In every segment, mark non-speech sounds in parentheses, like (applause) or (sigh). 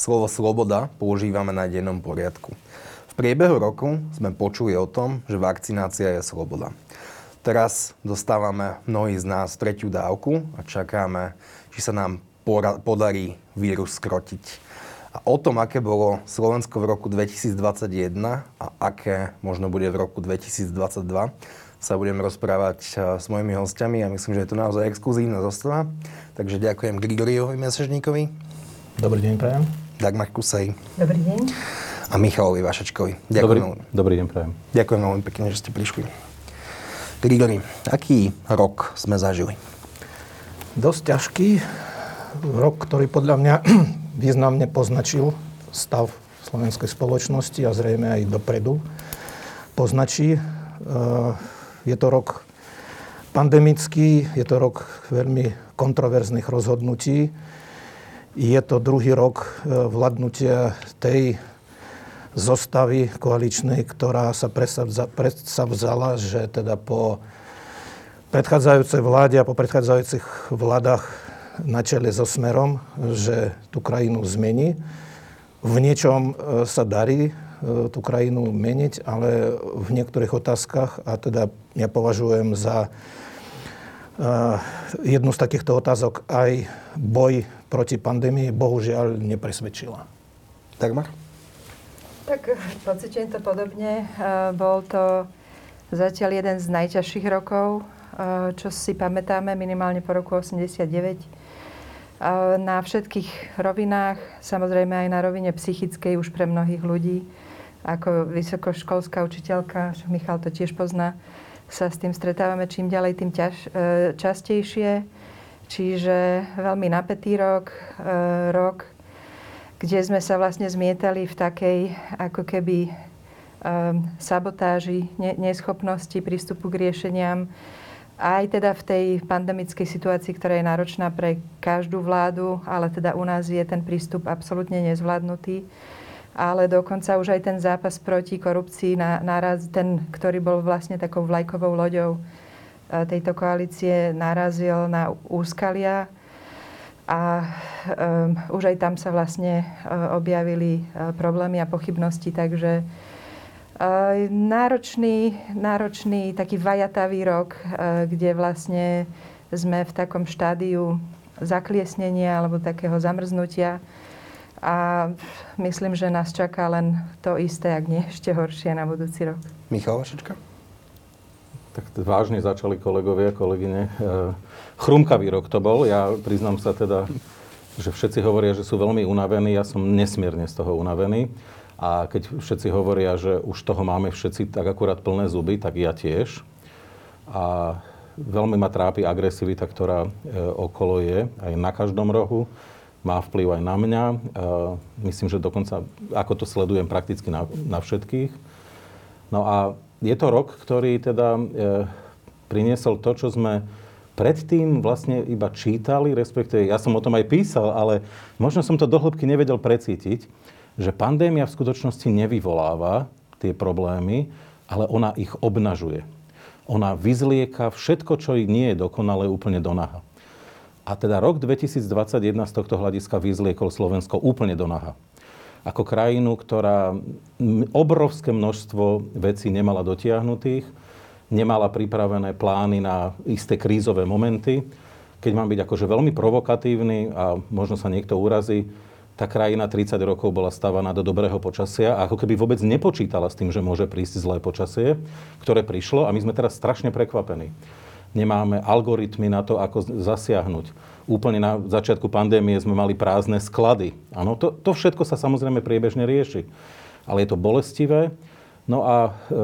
slovo sloboda používame na dennom poriadku. V priebehu roku sme počuli o tom, že vakcinácia je sloboda. Teraz dostávame mnohí z nás tretiu dávku a čakáme, či sa nám podarí vírus skrotiť. A o tom, aké bolo Slovensko v roku 2021 a aké možno bude v roku 2022, sa budem rozprávať eh, s mojimi hostiami a myslím, že je to naozaj exkluzívna zostava. Takže ďakujem Grigoriovi Mesežníkovi. Dobrý deň, prajem. Dagmar Kusej. Dobrý deň. A Michalovi Vašečkovi. Ďakujem. Dobrý, dobrý deň, prajem. Ďakujem veľmi pekne, že ste prišli. Grigori, aký rok sme zažili? Dosť ťažký. Rok, ktorý podľa mňa (clears throat) významne poznačil stav slovenskej spoločnosti a zrejme aj dopredu poznačí. Eh, je to rok pandemický, je to rok veľmi kontroverzných rozhodnutí. Je to druhý rok e, vládnutia tej zostavy koaličnej, ktorá sa predsavzala, že teda po predchádzajúcej vláde a po predchádzajúcich vládach na čele so Smerom, že tú krajinu zmení. V niečom e, sa darí E, tú krajinu meniť, ale v niektorých otázkach, a teda ja považujem za jednu z takýchto otázok aj boj proti pandémii, bohužiaľ nepresvedčila. Dagmar? Tak pocitujem to podobne. E, bol to zatiaľ jeden z najťažších rokov, čo si pamätáme minimálne po roku 89 na všetkých rovinách, samozrejme aj na rovine psychickej už pre mnohých ľudí ako vysokoškolská učiteľka, Michal to tiež pozná, sa s tým stretávame čím ďalej, tým ťaž, e, častejšie. Čiže veľmi napätý rok, e, rok, kde sme sa vlastne zmietali v takej ako keby e, sabotáži, neschopnosti prístupu k riešeniam. Aj teda v tej pandemickej situácii, ktorá je náročná pre každú vládu, ale teda u nás je ten prístup absolútne nezvládnutý ale dokonca už aj ten zápas proti korupcii, naraz, ten, ktorý bol vlastne takou vlajkovou loďou tejto koalície, narazil na úskalia a um, už aj tam sa vlastne uh, objavili uh, problémy a pochybnosti, takže uh, náročný, náročný, taký vajatavý rok, kde vlastne sme v takom štádiu zakliesnenia alebo takého zamrznutia a myslím, že nás čaká len to isté, ak nie ešte horšie na budúci rok. Michal Vašečka? Tak vážne začali kolegovia, kolegyne. E, chrumkavý rok to bol. Ja priznám sa teda, že všetci hovoria, že sú veľmi unavení. Ja som nesmierne z toho unavený. A keď všetci hovoria, že už toho máme všetci tak akurát plné zuby, tak ja tiež. A veľmi ma trápi agresivita, ktorá e, okolo je, aj na každom rohu má vplyv aj na mňa. Myslím, že dokonca, ako to sledujem prakticky na, na všetkých. No a je to rok, ktorý teda e, priniesol to, čo sme predtým vlastne iba čítali, respektíve ja som o tom aj písal, ale možno som to dohlbky nevedel precítiť, že pandémia v skutočnosti nevyvoláva tie problémy, ale ona ich obnažuje. Ona vyzlieka všetko, čo nie je dokonalé, úplne do naha. A teda rok 2021 z tohto hľadiska vyzliekol Slovensko úplne do naha. Ako krajinu, ktorá obrovské množstvo vecí nemala dotiahnutých, nemala pripravené plány na isté krízové momenty. Keď mám byť akože veľmi provokatívny a možno sa niekto urazí, tá krajina 30 rokov bola stávaná do dobrého počasia a ako keby vôbec nepočítala s tým, že môže prísť zlé počasie, ktoré prišlo a my sme teraz strašne prekvapení nemáme algoritmy na to, ako zasiahnuť. Úplne na začiatku pandémie sme mali prázdne sklady. Áno, to, to všetko sa samozrejme priebežne rieši. Ale je to bolestivé. No a e,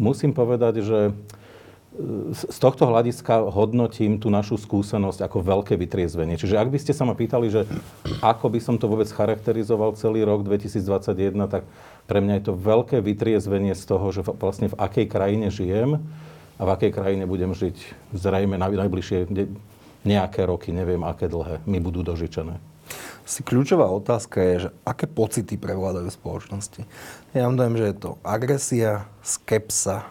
musím povedať, že e, z tohto hľadiska hodnotím tú našu skúsenosť ako veľké vytriezvenie. Čiže ak by ste sa ma pýtali, že ako by som to vôbec charakterizoval celý rok 2021, tak pre mňa je to veľké vytriezvenie z toho, že vlastne v akej krajine žijem, a v akej krajine budem žiť zrejme na najbližšie nejaké roky, neviem aké dlhé, mi budú dožičené. Si kľúčová otázka je, že aké pocity prevládajú v spoločnosti. Ja dojem, že je to agresia, skepsa,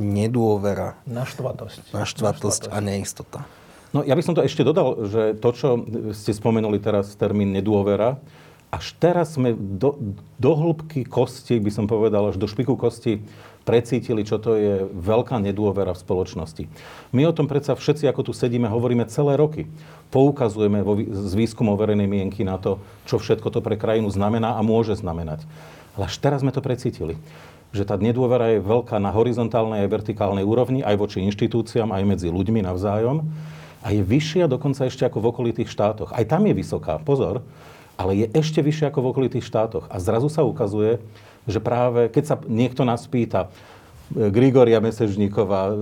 nedôvera. Naštvatosť. Naštvatosť a neistota. No ja by som to ešte dodal, že to, čo ste spomenuli teraz, termín nedôvera, Až teraz sme do, do hĺbky kosti, by som povedal, až do špiku kosti precítili, čo to je veľká nedôvera v spoločnosti. My o tom predsa všetci, ako tu sedíme, hovoríme celé roky. Poukazujeme vo, z výskumov verejnej mienky na to, čo všetko to pre krajinu znamená a môže znamenať. Ale až teraz sme to precítili že tá nedôvera je veľká na horizontálnej a vertikálnej úrovni, aj voči inštitúciám, aj medzi ľuďmi navzájom. A je vyššia dokonca ešte ako v okolitých štátoch. Aj tam je vysoká, pozor, ale je ešte vyššia ako v okolitých štátoch. A zrazu sa ukazuje, že práve keď sa niekto nás pýta, e, Grigoria Mesežníková, e,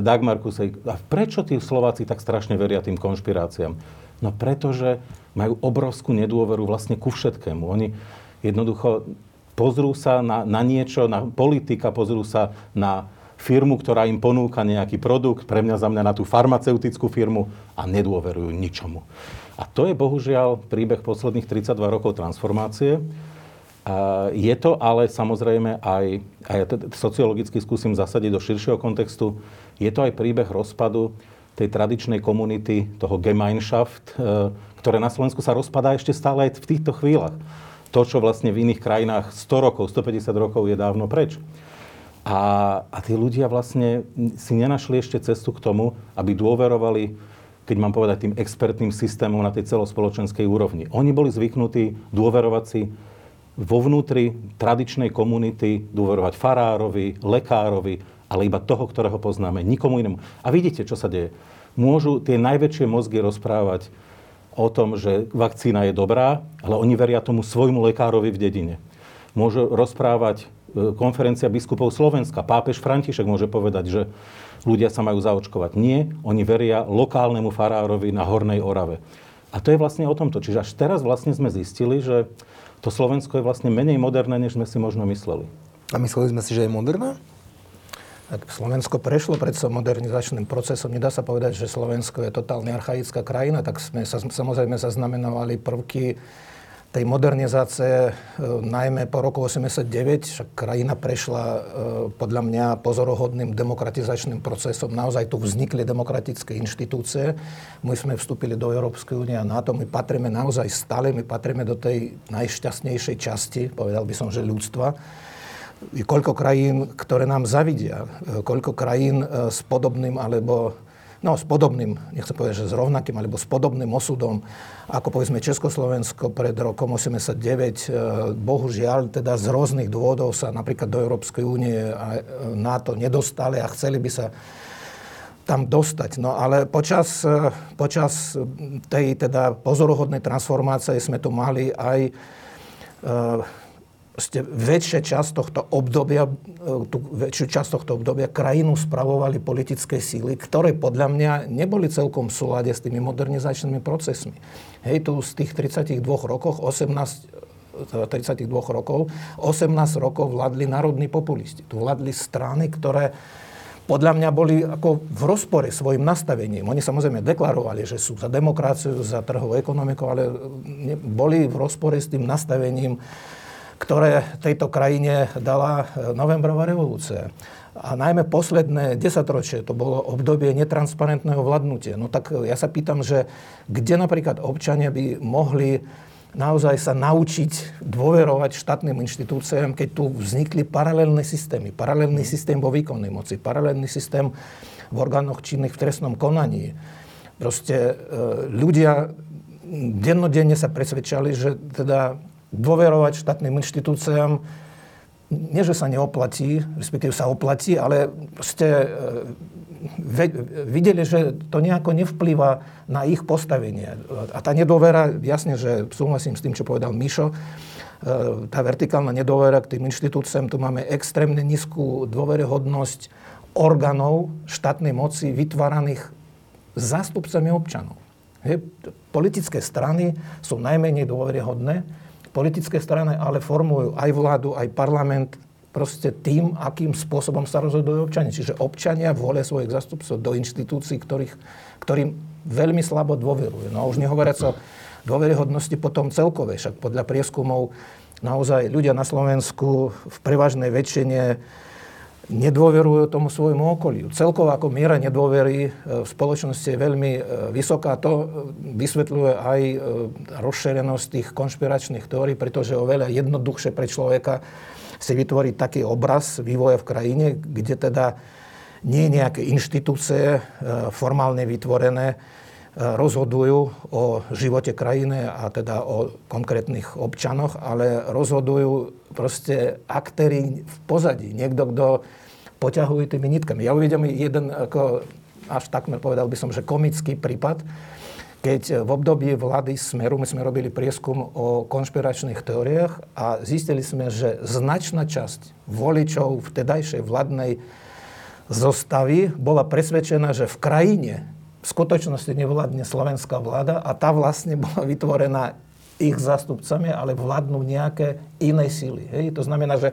Dagmar Kusej, a prečo tí Slováci tak strašne veria tým konšpiráciám? No pretože majú obrovskú nedôveru vlastne ku všetkému. Oni jednoducho pozrú sa na, na niečo, na politika, pozrú sa na firmu, ktorá im ponúka nejaký produkt, pre mňa mňa na tú farmaceutickú firmu a nedôverujú ničomu. A to je bohužiaľ príbeh posledných 32 rokov transformácie. Je to ale samozrejme aj, a ja sociologicky skúsim zasadiť do širšieho kontextu, je to aj príbeh rozpadu tej tradičnej komunity, toho Gemeinschaft, e, ktoré na Slovensku sa rozpadá ešte stále aj v týchto chvíľach to, čo vlastne v iných krajinách 100 rokov, 150 rokov je dávno preč. A, a tí ľudia vlastne si nenašli ešte cestu k tomu, aby dôverovali, keď mám povedať, tým expertným systémom na tej celospoločenskej úrovni. Oni boli zvyknutí dôverovať si vo vnútri tradičnej komunity, dôverovať farárovi, lekárovi, ale iba toho, ktorého poznáme, nikomu inému. A vidíte, čo sa deje. Môžu tie najväčšie mozgy rozprávať o tom, že vakcína je dobrá, ale oni veria tomu svojmu lekárovi v dedine. Môže rozprávať e, konferencia biskupov Slovenska. Pápež František môže povedať, že ľudia sa majú zaočkovať. Nie, oni veria lokálnemu farárovi na Hornej Orave. A to je vlastne o tomto. Čiže až teraz vlastne sme zistili, že to Slovensko je vlastne menej moderné, než sme si možno mysleli. A mysleli sme si, že je moderné? Slovensko prešlo predsa modernizačným procesom. Nedá sa povedať, že Slovensko je totálne archaická krajina, tak sme sa, samozrejme zaznamenovali prvky tej modernizácie, e, najmä po roku 89, však krajina prešla e, podľa mňa pozorohodným demokratizačným procesom. Naozaj tu vznikli demokratické inštitúcie. My sme vstúpili do Európskej únie a NATO. My patríme naozaj stále, my patríme do tej najšťastnejšej časti, povedal by som, že ľudstva koľko krajín, ktoré nám zavidia, koľko krajín e, s podobným alebo no s podobným, nechcem povedať, že s rovnakým, alebo s podobným osudom, ako povedzme Československo pred rokom 89, e, bohužiaľ teda z rôznych dôvodov sa napríklad do Európskej únie a e, NATO nedostali a chceli by sa tam dostať. No ale počas, počas tej teda pozoruhodnej transformácie sme tu mali aj proste väčšia časť tohto obdobia, e, tú väčšiu časť tohto obdobia krajinu spravovali politické síly, ktoré podľa mňa neboli celkom v súlade s tými modernizačnými procesmi. Hej, tu z tých 32 rokov, 18, 32 rokov, 18 rokov vládli národní populisti. Tu vládli strany, ktoré podľa mňa boli ako v rozpore svojim nastavením. Oni samozrejme deklarovali, že sú za demokraciu, za trhovú ekonomiku, ale boli v rozpore s tým nastavením ktoré tejto krajine dala e, novembrová revolúcia. A najmä posledné desaťročie to bolo obdobie netransparentného vládnutia. No tak e, ja sa pýtam, že kde napríklad občania by mohli naozaj sa naučiť dôverovať štátnym inštitúciám, keď tu vznikli paralelné systémy. Paralelný systém vo výkonnej moci, paralelný systém v orgánoch činných v trestnom konaní. Proste e, ľudia dennodenne sa presvedčali, že teda dôverovať štátnym inštitúciám, nie, že sa neoplatí, respektíve sa oplatí, ale ste e, videli, že to nejako nevplýva na ich postavenie. A tá nedôvera, jasne, že súhlasím s tým, čo povedal Mišo, e, tá vertikálna nedôvera k tým inštitúciám, tu máme extrémne nízku dôveryhodnosť orgánov štátnej moci vytváraných zástupcami občanov. Politické strany sú najmenej dôveryhodné, Politické strany ale formujú aj vládu, aj parlament proste tým, akým spôsobom sa rozhodujú občania. Čiže občania volia svojich zastupcov do inštitúcií, ktorých, ktorým veľmi slabo dôverujú. No a už nehovoriac o dôveryhodnosti potom celkovej. Však podľa prieskumov naozaj ľudia na Slovensku v prevažnej väčšine nedôverujú tomu svojmu okoliu. Celkovo ako miera nedôvery e, v spoločnosti je veľmi e, vysoká. To e, vysvetľuje aj rozšerenosť tých konšpiračných teórií, pretože oveľa jednoduchšie pre človeka si vytvoriť taký obraz vývoja v krajine, kde teda nie nejaké inštitúcie formálne vytvorené rozhodujú o živote krajiny a teda o konkrétnych občanoch, ale rozhodujú proste aktéry v pozadí. Niekto, kto poťahuje tými nitkami. Ja uvidím jeden, ako, až takmer povedal by som, že komický prípad, keď v období vlády Smeru, my sme robili prieskum o konšpiračných teóriách a zistili sme, že značná časť voličov vtedajšej vládnej zostavy bola presvedčená, že v krajine v skutočnosti nevládne slovenská vláda a tá vlastne bola vytvorená ich zástupcami, ale vládnu nejaké iné síly. Hej? To znamená, že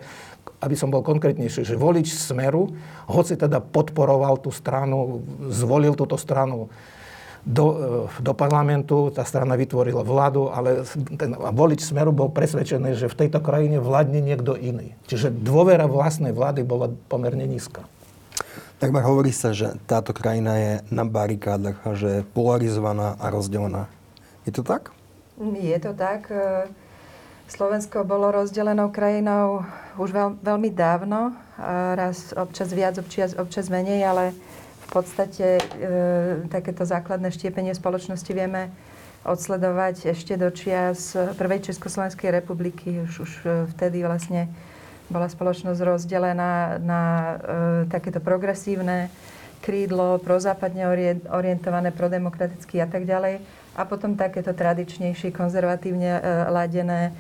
aby som bol konkrétnejší, že volič Smeru, hoci teda podporoval tú stranu, zvolil túto stranu do, e, do parlamentu, tá strana vytvorila vládu, ale ten volič Smeru bol presvedčený, že v tejto krajine vládne niekto iný. Čiže dôvera vlastnej vlády bola pomerne nízka. Takmer hovorí sa, že táto krajina je na barikádach a že je polarizovaná a rozdelená. Je to tak? Je to tak. Slovensko bolo rozdelenou krajinou už veľ, veľmi dávno. Raz občas viac, občas, občas menej, ale v podstate e, takéto základné štiepenie spoločnosti vieme odsledovať ešte do čias prvej Československej republiky. Už, už e, vtedy vlastne bola spoločnosť rozdelená na e, takéto progresívne krídlo, prozápadne orientované, prodemokraticky a tak ďalej. A potom takéto tradičnejšie, konzervatívne e, ladené, e,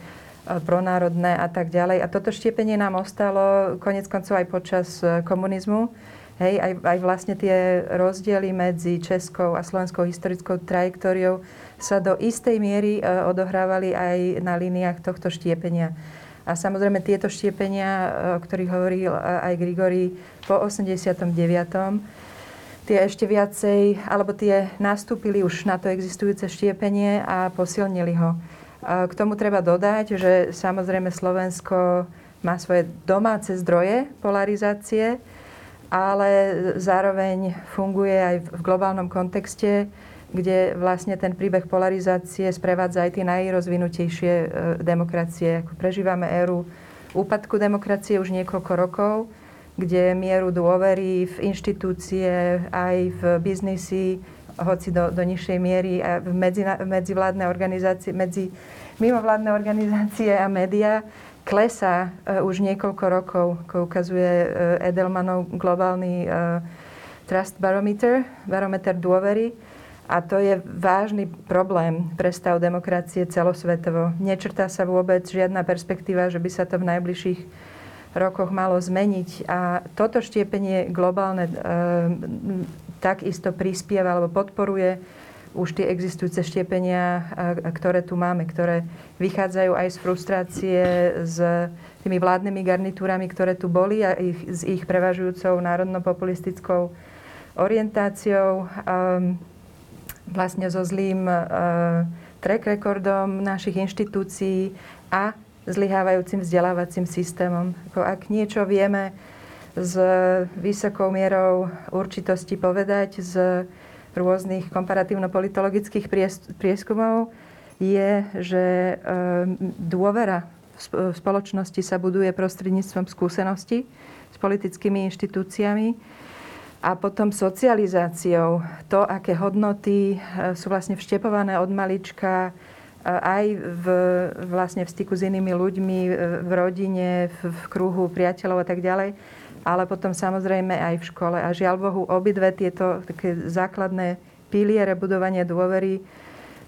pronárodné a tak ďalej. A toto štiepenie nám ostalo konec koncov aj počas e, komunizmu. Hej, aj, aj vlastne tie rozdiely medzi českou a slovenskou historickou trajektóriou sa do istej miery e, odohrávali aj na líniách tohto štiepenia. A samozrejme tieto štiepenia, e, o ktorých hovoril e, aj Grigory po 89 tie ešte viacej, alebo tie nastúpili už na to existujúce štiepenie a posilnili ho. K tomu treba dodať, že samozrejme Slovensko má svoje domáce zdroje polarizácie, ale zároveň funguje aj v globálnom kontexte kde vlastne ten príbeh polarizácie sprevádza aj tie najrozvinutejšie e, demokracie. Prežívame éru úpadku demokracie už niekoľko rokov, kde mieru dôvery v inštitúcie, aj v biznisi, hoci do, do nižšej miery, a v medzi, medzivládne organizácie, medzi mimovládne organizácie a médiá klesá uh, už niekoľko rokov, ako ukazuje uh, Edelmanov globálny Trust Barometer, barometer dôvery a to je vážny problém pre stav demokracie celosvetovo. Nečrtá sa vôbec žiadna perspektíva, že by sa to v najbližších rokoch malo zmeniť. A toto štiepenie globálne e, takisto prispieva alebo podporuje už tie existujúce štiepenia, a, ktoré tu máme, ktoré vychádzajú aj z frustrácie s tými vládnymi garnitúrami, ktoré tu boli a ich, s ich prevažujúcou národno-populistickou orientáciou. E, vlastne so zlým uh, track rekordom našich inštitúcií a zlyhávajúcim vzdelávacím systémom. Ak niečo vieme s vysokou mierou určitosti povedať z rôznych komparatívno-politologických prieskumov, je, že dôvera v spoločnosti sa buduje prostredníctvom skúsenosti s politickými inštitúciami a potom socializáciou. To, aké hodnoty e, sú vlastne vštepované od malička e, aj v, vlastne v styku s inými ľuďmi, e, v rodine, v, v kruhu priateľov a tak ďalej, ale potom samozrejme aj v škole. A žiaľ Bohu, obidve tieto také základné piliere budovania dôvery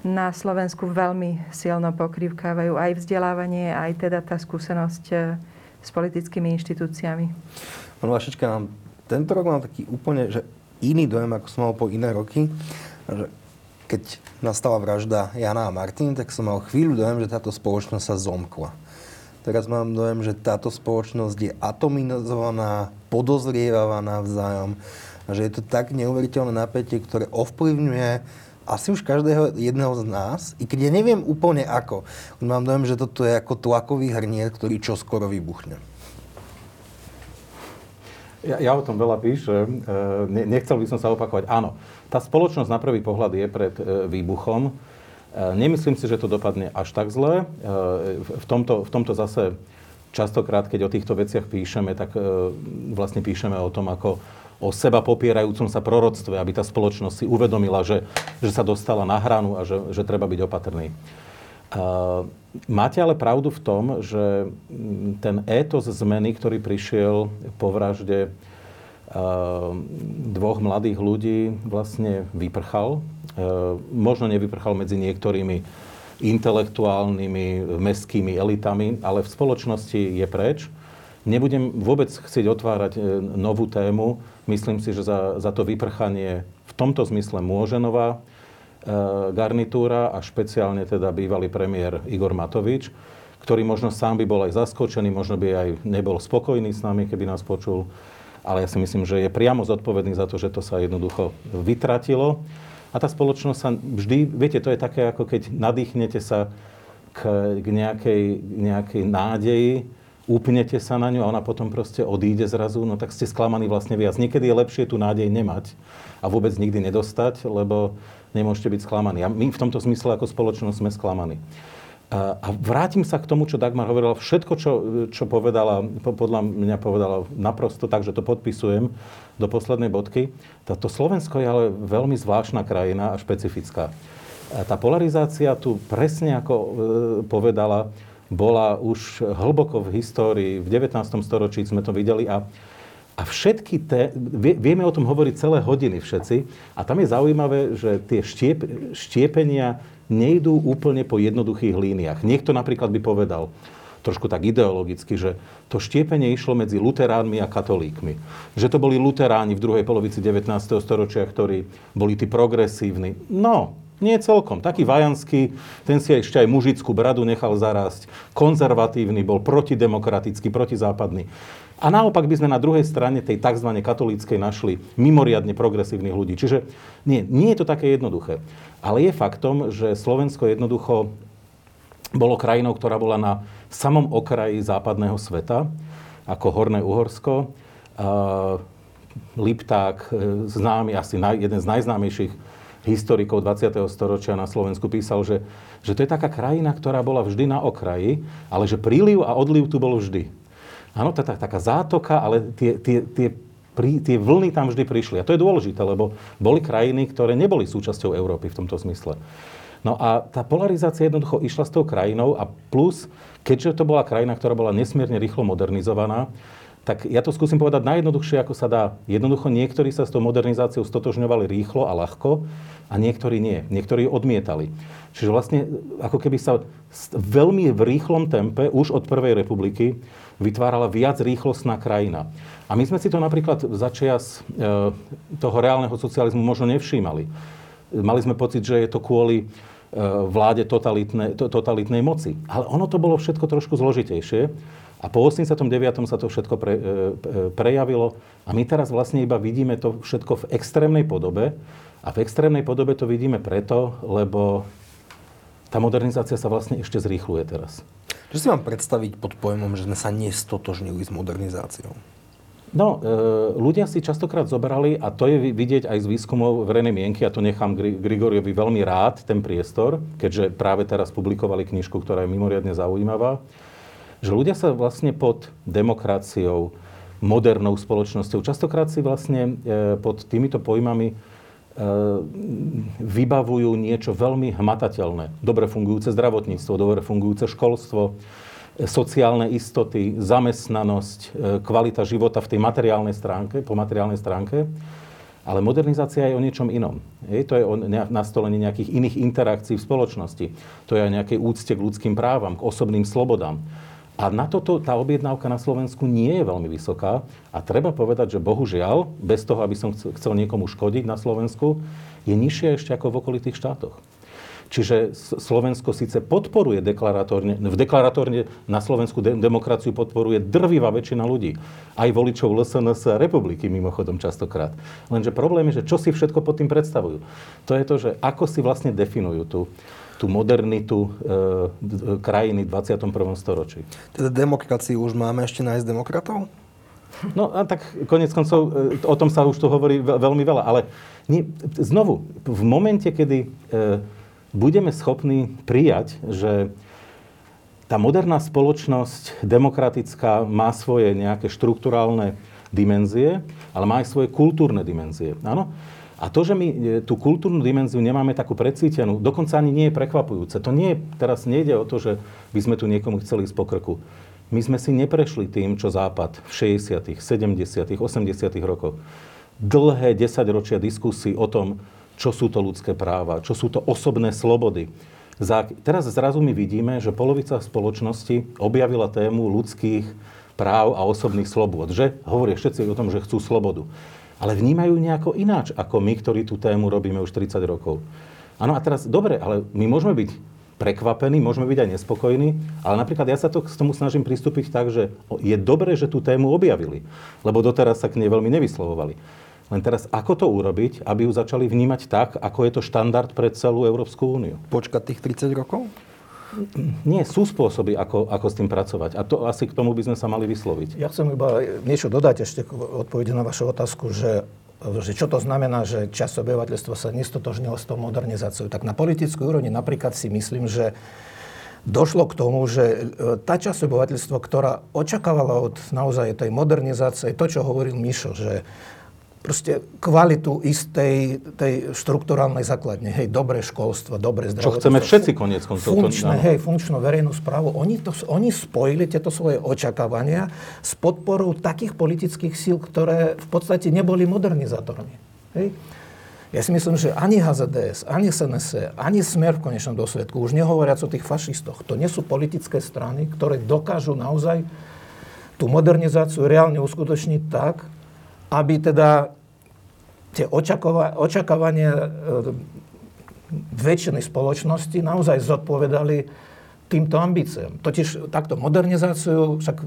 na Slovensku veľmi silno pokrývkávajú aj vzdelávanie, aj teda tá skúsenosť s politickými inštitúciami. Pán Vašečka, tento rok mám taký úplne, že iný dojem, ako som mal po iné roky. Že keď nastala vražda Jana a Martin, tak som mal chvíľu dojem, že táto spoločnosť sa zomkla. Teraz mám dojem, že táto spoločnosť je atomizovaná, podozrievaná navzájom. A že je to tak neuveriteľné napätie, ktoré ovplyvňuje asi už každého jedného z nás, i keď ja neviem úplne ako. Mám dojem, že toto je ako tlakový hrnier, ktorý čoskoro vybuchne. Ja, ja o tom veľa píšem. E, nechcel by som sa opakovať. Áno, tá spoločnosť na prvý pohľad je pred e, výbuchom. E, nemyslím si, že to dopadne až tak zle. V tomto, v tomto zase častokrát, keď o týchto veciach píšeme, tak vlastne píšeme o tom, ako o seba popierajúcom sa proroctve, aby tá spoločnosť si uvedomila, že, že sa dostala na hranu a že, že treba byť opatrný. Máte ale pravdu v tom, že ten étos zmeny, ktorý prišiel po vražde uh, dvoch mladých ľudí, vlastne vyprchal. Uh, možno nevyprchal medzi niektorými intelektuálnymi, mestskými elitami, ale v spoločnosti je preč. Nebudem vôbec chcieť otvárať novú tému. Myslím si, že za, za to vyprchanie v tomto zmysle môže nová E, garnitúra a špeciálne teda bývalý premiér Igor Matovič, ktorý možno sám by bol aj zaskočený, možno by aj nebol spokojný s nami, keby nás počul, ale ja si myslím, že je priamo zodpovedný za to, že to sa jednoducho vytratilo. A tá spoločnosť sa vždy, viete, to je také, ako keď nadýchnete sa k, k nejakej, nejakej nádeji, upnete sa na ňu a ona potom proste odíde zrazu, no tak ste sklamaní vlastne viac. Niekedy je lepšie tú nádej nemať a vôbec nikdy nedostať, lebo nemôžete byť sklamaní. A my v tomto zmysle ako spoločnosť sme sklamaní. A vrátim sa k tomu, čo Dagmar hovorila. Všetko, čo, čo povedala, podľa mňa povedala naprosto tak, že to podpisujem do poslednej bodky. Táto Slovensko je ale veľmi zvláštna krajina a špecifická. A tá polarizácia tu presne ako e, povedala, bola už hlboko v histórii. V 19. storočí sme to videli a a všetky te, vieme o tom hovoriť celé hodiny všetci. A tam je zaujímavé, že tie štiep, štiepenia nejdú úplne po jednoduchých líniách. Niekto napríklad by povedal, trošku tak ideologicky, že to štiepenie išlo medzi luteránmi a katolíkmi. Že to boli luteráni v druhej polovici 19. storočia, ktorí boli tí progresívni. No, nie celkom. Taký vajanský, ten si ešte aj mužickú bradu nechal zarásť. Konzervatívny, bol protidemokratický, protizápadný. A naopak by sme na druhej strane tej tzv. katolíckej našli mimoriadne progresívnych ľudí. Čiže nie, nie je to také jednoduché. Ale je faktom, že Slovensko jednoducho bolo krajinou, ktorá bola na samom okraji západného sveta, ako Horné Uhorsko. Lipták, e, známy, asi jeden z najznámejších historikov 20. storočia na Slovensku písal, že, že to je taká krajina, ktorá bola vždy na okraji, ale že príliv a odliv tu bol vždy. Áno, tá, taká zátoka, ale tie, tie, tie, prí, tie vlny tam vždy prišli. A to je dôležité, lebo boli krajiny, ktoré neboli súčasťou Európy v tomto zmysle. No a tá polarizácia jednoducho išla s tou krajinou a plus, keďže to bola krajina, ktorá bola nesmierne rýchlo modernizovaná, tak ja to skúsim povedať najjednoduchšie, ako sa dá. Jednoducho niektorí sa s tou modernizáciou stotožňovali rýchlo a ľahko a niektorí nie. Niektorí odmietali. Čiže vlastne ako keby sa veľmi v rýchlom tempe už od Prvej republiky vytvárala viac rýchlostná krajina. A my sme si to napríklad začias e, toho reálneho socializmu možno nevšímali. Mali sme pocit, že je to kvôli e, vláde totalitnej, totalitnej moci. Ale ono to bolo všetko trošku zložitejšie. A po 89. sa to všetko pre, e, prejavilo. A my teraz vlastne iba vidíme to všetko v extrémnej podobe. A v extrémnej podobe to vidíme preto, lebo tá modernizácia sa vlastne ešte zrýchluje teraz. Čo si mám predstaviť pod pojmom, že sme sa nestotožnili s modernizáciou? No, e, ľudia si častokrát zobrali, a to je vidieť aj z výskumov verejnej mienky, a to nechám Grigoriovi veľmi rád, ten priestor, keďže práve teraz publikovali knižku, ktorá je mimoriadne zaujímavá, že ľudia sa vlastne pod demokraciou, modernou spoločnosťou, častokrát si vlastne e, pod týmito pojmami E, vybavujú niečo veľmi hmatateľné. Dobre fungujúce zdravotníctvo, dobre fungujúce školstvo, e, sociálne istoty, zamestnanosť, kvalita života v tej materiálnej stránke, po materiálnej stránke. Ale modernizácia je o niečom inom. Je, to je o nastolení nejakých iných interakcií v spoločnosti. To je aj nejakej úcte k ľudským právam, k osobným slobodám. A na toto tá objednávka na Slovensku nie je veľmi vysoká. A treba povedať, že bohužiaľ, bez toho, aby som chcel niekomu škodiť na Slovensku, je nižšia ešte ako v okolitých štátoch. Čiže Slovensko síce podporuje deklaratórne, v deklaratórne na Slovensku de- demokraciu podporuje drvivá väčšina ľudí. Aj voličov LSNS republiky mimochodom častokrát. Lenže problém je, že čo si všetko pod tým predstavujú. To je to, že ako si vlastne definujú tú, tú modernitu e, krajiny v 21. storočí. Teda demokracii už máme ešte nájsť demokratov? No a tak konec koncov, e, o tom sa už tu hovorí veľmi veľa, ale nie, znovu, v momente, kedy e, budeme schopní prijať, že tá moderná spoločnosť demokratická má svoje nejaké štruktúrálne dimenzie, ale má aj svoje kultúrne dimenzie. Áno? A to, že my e, tú kultúrnu dimenziu nemáme takú precítenú, dokonca ani nie je prekvapujúce. To nie je, teraz nejde o to, že by sme tu niekomu chceli ísť po krku. My sme si neprešli tým, čo Západ v 60., 70., 80. rokoch. Dlhé desaťročia diskusí o tom, čo sú to ľudské práva, čo sú to osobné slobody. Teraz zrazu my vidíme, že polovica spoločnosti objavila tému ľudských práv a osobných slobôd. Že hovoria všetci o tom, že chcú slobodu ale vnímajú nejako ináč ako my, ktorí tú tému robíme už 30 rokov. Áno, a teraz, dobre, ale my môžeme byť prekvapení, môžeme byť aj nespokojní, ale napríklad ja sa to, k tomu snažím pristúpiť tak, že je dobré, že tú tému objavili, lebo doteraz sa k nej veľmi nevyslovovali. Len teraz, ako to urobiť, aby ju začali vnímať tak, ako je to štandard pre celú Európsku úniu? Počkať tých 30 rokov? Nie, sú spôsoby, ako, ako s tým pracovať. A to asi k tomu by sme sa mali vysloviť. Ja chcem iba niečo dodať ešte k odpovede na vašu otázku, že, že čo to znamená, že časť obyvateľstva sa nestotožnilo s tou modernizáciou. Tak na politickej úrovni napríklad si myslím, že došlo k tomu, že e, tá časť obyvateľstva, ktorá očakávala od naozaj tej modernizácie, to, čo hovoril Mišo, že proste kvalitu istej tej štruktúrálnej základne. Hej, dobré školstvo, dobré zdravotníctvo. Čo chceme všetci koniec koncov. Funkčné, hej, funkčnú verejnú správu. Oni, to, oni spojili tieto svoje očakávania s podporou takých politických síl, ktoré v podstate neboli modernizátormi. Hej. Ja si myslím, že ani HZDS, ani SNS, ani Smer v konečnom dôsledku, už nehovoriac o tých fašistoch, to nie sú politické strany, ktoré dokážu naozaj tú modernizáciu reálne uskutočniť tak, aby teda tie očakova- očakávania e, väčšiny spoločnosti naozaj zodpovedali týmto ambíciám. Totiž takto modernizáciu, však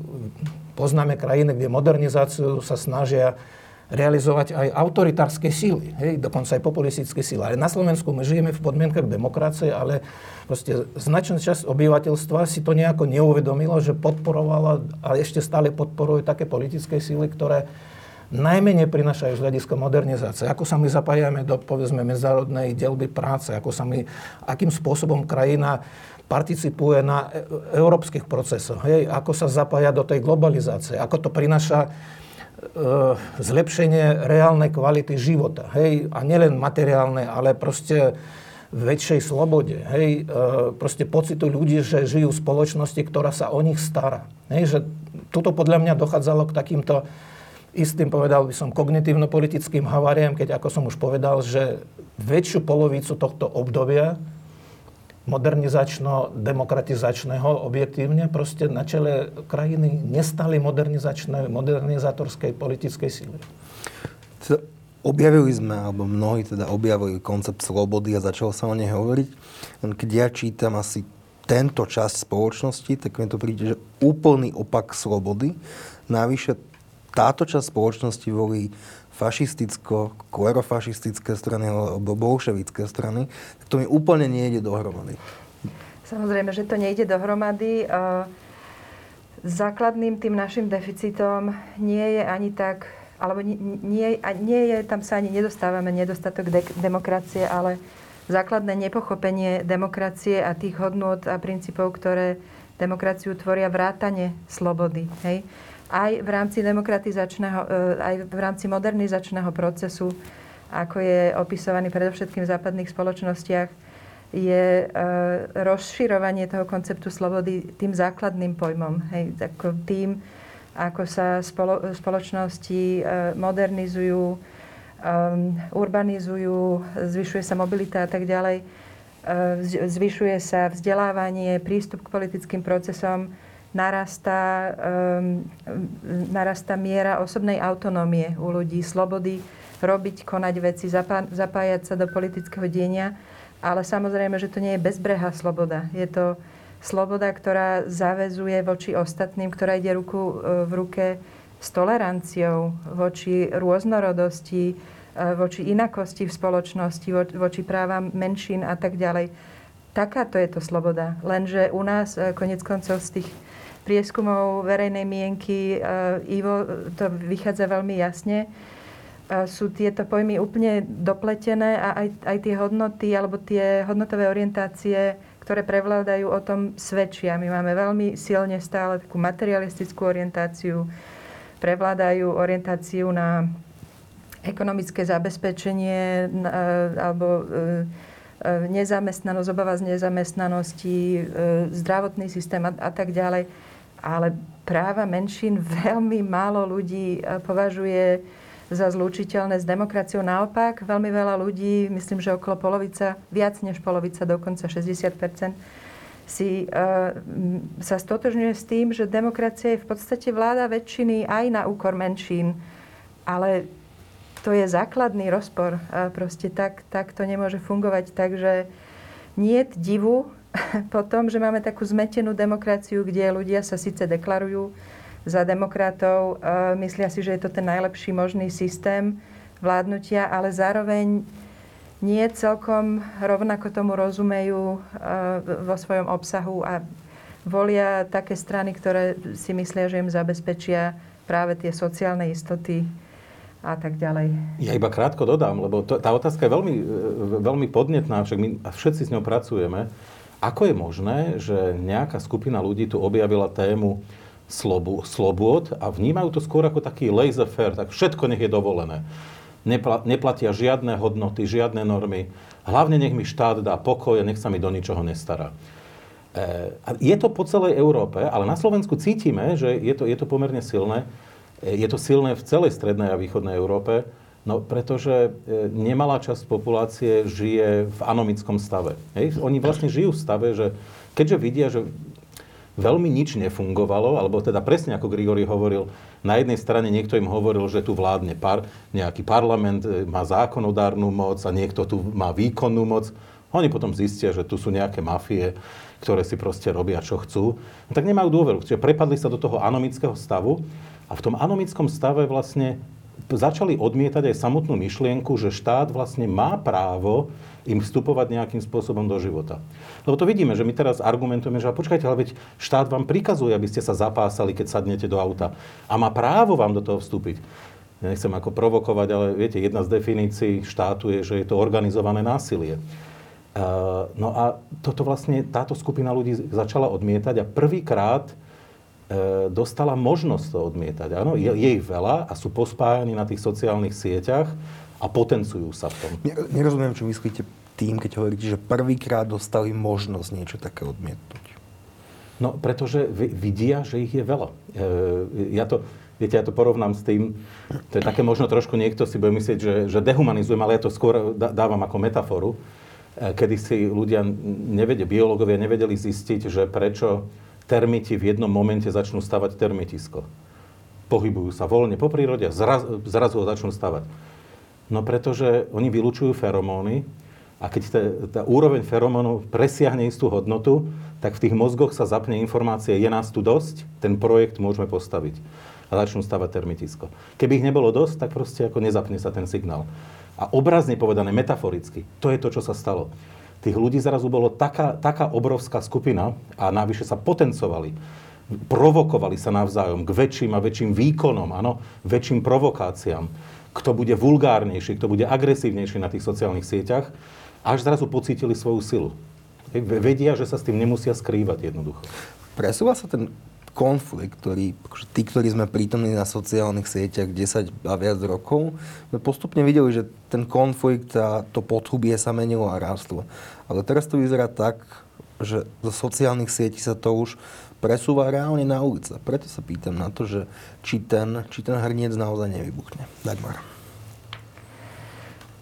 poznáme krajiny, kde modernizáciu sa snažia realizovať aj autoritárske síly, hej, dokonca aj populistické síly. Ale na Slovensku my žijeme v podmienkach demokracie, ale proste značná časť obyvateľstva si to nejako neuvedomilo, že podporovala a ešte stále podporujú také politické síly, ktoré najmenej prinašajú z hľadiska modernizácie. Ako sa my zapájame do, povedzme, medzinárodnej delby práce, ako sa my, akým spôsobom krajina participuje na e, európskych procesoch, hej, ako sa zapája do tej globalizácie, ako to prináša e, zlepšenie reálnej kvality života. Hej, a nielen materiálne, ale proste väčšej slobode. Hej, e, proste pocitu ľudí, že žijú v spoločnosti, ktorá sa o nich stará. Hej, že tuto podľa mňa dochádzalo k takýmto istým, povedal by som, kognitívno-politickým haváriám, keď, ako som už povedal, že väčšiu polovicu tohto obdobia modernizačno-demokratizačného objektívne proste na čele krajiny nestali modernizačné, modernizátorskej politickej síly. Objavili sme, alebo mnohí teda objavili koncept slobody a začalo sa o nej hovoriť. Keď ja čítam asi tento časť spoločnosti, tak mi to príde, že úplný opak slobody. Navyše táto časť spoločnosti volí fašisticko, klerofašistické strany alebo bolševické strany, tak to mi úplne nejde dohromady. Samozrejme, že to nejde dohromady. Základným tým našim deficitom nie je ani tak, alebo nie, nie, nie je, tam sa ani nedostávame nedostatok de- demokracie, ale základné nepochopenie demokracie a tých hodnôt a princípov, ktoré demokraciu tvoria vrátane slobody. Hej? Aj v rámci demokratizačného, e, aj v rámci modernizačného procesu, ako je opisovaný predovšetkým v západných spoločnostiach, je e, rozširovanie toho konceptu slobody tým základným pojmom. Hej, tým, ako sa spolo, spoločnosti e, modernizujú, urbanizujú, zvyšuje sa mobilita a tak ďalej, zvyšuje sa vzdelávanie, prístup k politickým procesom, narastá, um, narastá miera osobnej autonómie u ľudí, slobody robiť, konať veci, zapá- zapájať sa do politického dienia. Ale samozrejme, že to nie je bezbrehá sloboda. Je to sloboda, ktorá zavezuje voči ostatným, ktorá ide ruku e, v ruke s toleranciou voči rôznorodosti, e, voči inakosti v spoločnosti, voči právam menšín a tak ďalej. Takáto je to sloboda. Lenže u nás, e, konec koncov z tých prieskumov verejnej mienky, Ivo, to vychádza veľmi jasne, sú tieto pojmy úplne dopletené a aj, aj tie hodnoty alebo tie hodnotové orientácie, ktoré prevládajú, o tom svedčia. My máme veľmi silne stále takú materialistickú orientáciu, prevládajú orientáciu na ekonomické zabezpečenie alebo nezamestnanosť, obava z nezamestnanosti, zdravotný systém a, a tak ďalej. Ale práva menšín (laughs) veľmi málo ľudí považuje za zlúčiteľné s demokraciou. Naopak, veľmi veľa ľudí, myslím, že okolo polovica, viac než polovica, dokonca 60 si uh, sa stotožňuje s tým, že demokracia je v podstate vláda väčšiny aj na úkor menšín. Ale to je základný rozpor. A proste tak, tak to nemôže fungovať. Takže nie divu potom, že máme takú zmetenú demokraciu, kde ľudia sa síce deklarujú za demokratov. Myslia si, že je to ten najlepší možný systém vládnutia, ale zároveň nie celkom rovnako tomu rozumejú vo svojom obsahu a volia také strany, ktoré si myslia, že im zabezpečia práve tie sociálne istoty a tak ďalej. Ja iba krátko dodám, lebo to, tá otázka je veľmi, veľmi podnetná, však my všetci s ňou pracujeme. Ako je možné, že nejaká skupina ľudí tu objavila tému slobu, slobôd a vnímajú to skôr ako taký laissez-faire, tak všetko nech je dovolené. Nepla, neplatia žiadne hodnoty, žiadne normy. Hlavne nech mi štát dá pokoj a nech sa mi do ničoho nestará. E, je to po celej Európe, ale na Slovensku cítime, že je to, je to pomerne silné. E, je to silné v celej strednej a východnej Európe, no pretože e, nemalá časť populácie žije v anomickom stave. Hej? Oni vlastne žijú v stave, že keďže vidia, že veľmi nič nefungovalo, alebo teda presne ako Grigori hovoril, na jednej strane niekto im hovoril, že tu vládne par, nejaký parlament, e, má zákonodárnu moc a niekto tu má výkonnú moc. Oni potom zistia, že tu sú nejaké mafie, ktoré si proste robia, čo chcú. No, tak nemajú dôveru. Čiže prepadli sa do toho anomického stavu a v tom anomickom stave vlastne začali odmietať aj samotnú myšlienku, že štát vlastne má právo im vstupovať nejakým spôsobom do života. Lebo to vidíme, že my teraz argumentujeme, že počkajte, ale veď štát vám prikazuje, aby ste sa zapásali, keď sadnete do auta. A má právo vám do toho vstúpiť. Nechcem ako provokovať, ale viete, jedna z definícií štátu je, že je to organizované násilie. Uh, no a toto vlastne táto skupina ľudí začala odmietať a prvýkrát dostala možnosť to odmietať. Áno, je, je ich veľa a sú pospájani na tých sociálnych sieťach a potencujú sa v tom. Nerozumiem, čo myslíte tým, keď hovoríte, že prvýkrát dostali možnosť niečo také odmietnúť. No, pretože vidia, že ich je veľa. E, ja to, viete, ja to porovnám s tým, to je také možno trošku niekto si bude myslieť, že, že dehumanizujem, ale ja to skôr dávam ako metaforu, e, kedy si ľudia nevedia, biológovia nevedeli zistiť, že prečo termiti v jednom momente začnú stavať termitisko. Pohybujú sa voľne po prírode a zraz, zrazu ho začnú stavať. No pretože oni vylúčujú feromóny a keď tá, tá úroveň feromónu presiahne istú hodnotu, tak v tých mozgoch sa zapne informácia, je nás tu dosť, ten projekt môžeme postaviť. A začnú stavať termitisko. Keby ich nebolo dosť, tak proste ako nezapne sa ten signál. A obrazne povedané, metaforicky, to je to, čo sa stalo. Tých ľudí zrazu bolo taká, taká obrovská skupina a navyše sa potencovali provokovali sa navzájom k väčším a väčším výkonom, áno, väčším provokáciám kto bude vulgárnejší, kto bude agresívnejší na tých sociálnych sieťach, až zrazu pocítili svoju silu. Vedia, že sa s tým nemusia skrývať jednoducho. Presúva sa ten konflikt, ktorý, akože tí, ktorí sme prítomní na sociálnych sieťach 10 a viac rokov, sme postupne videli, že ten konflikt a to podhubie sa menilo a rástlo. Ale teraz to vyzerá tak, že zo sociálnych sietí sa to už presúva reálne na ulice. Preto sa pýtam na to, že či ten, či ten hrniec naozaj nevybuchne. Dagmar.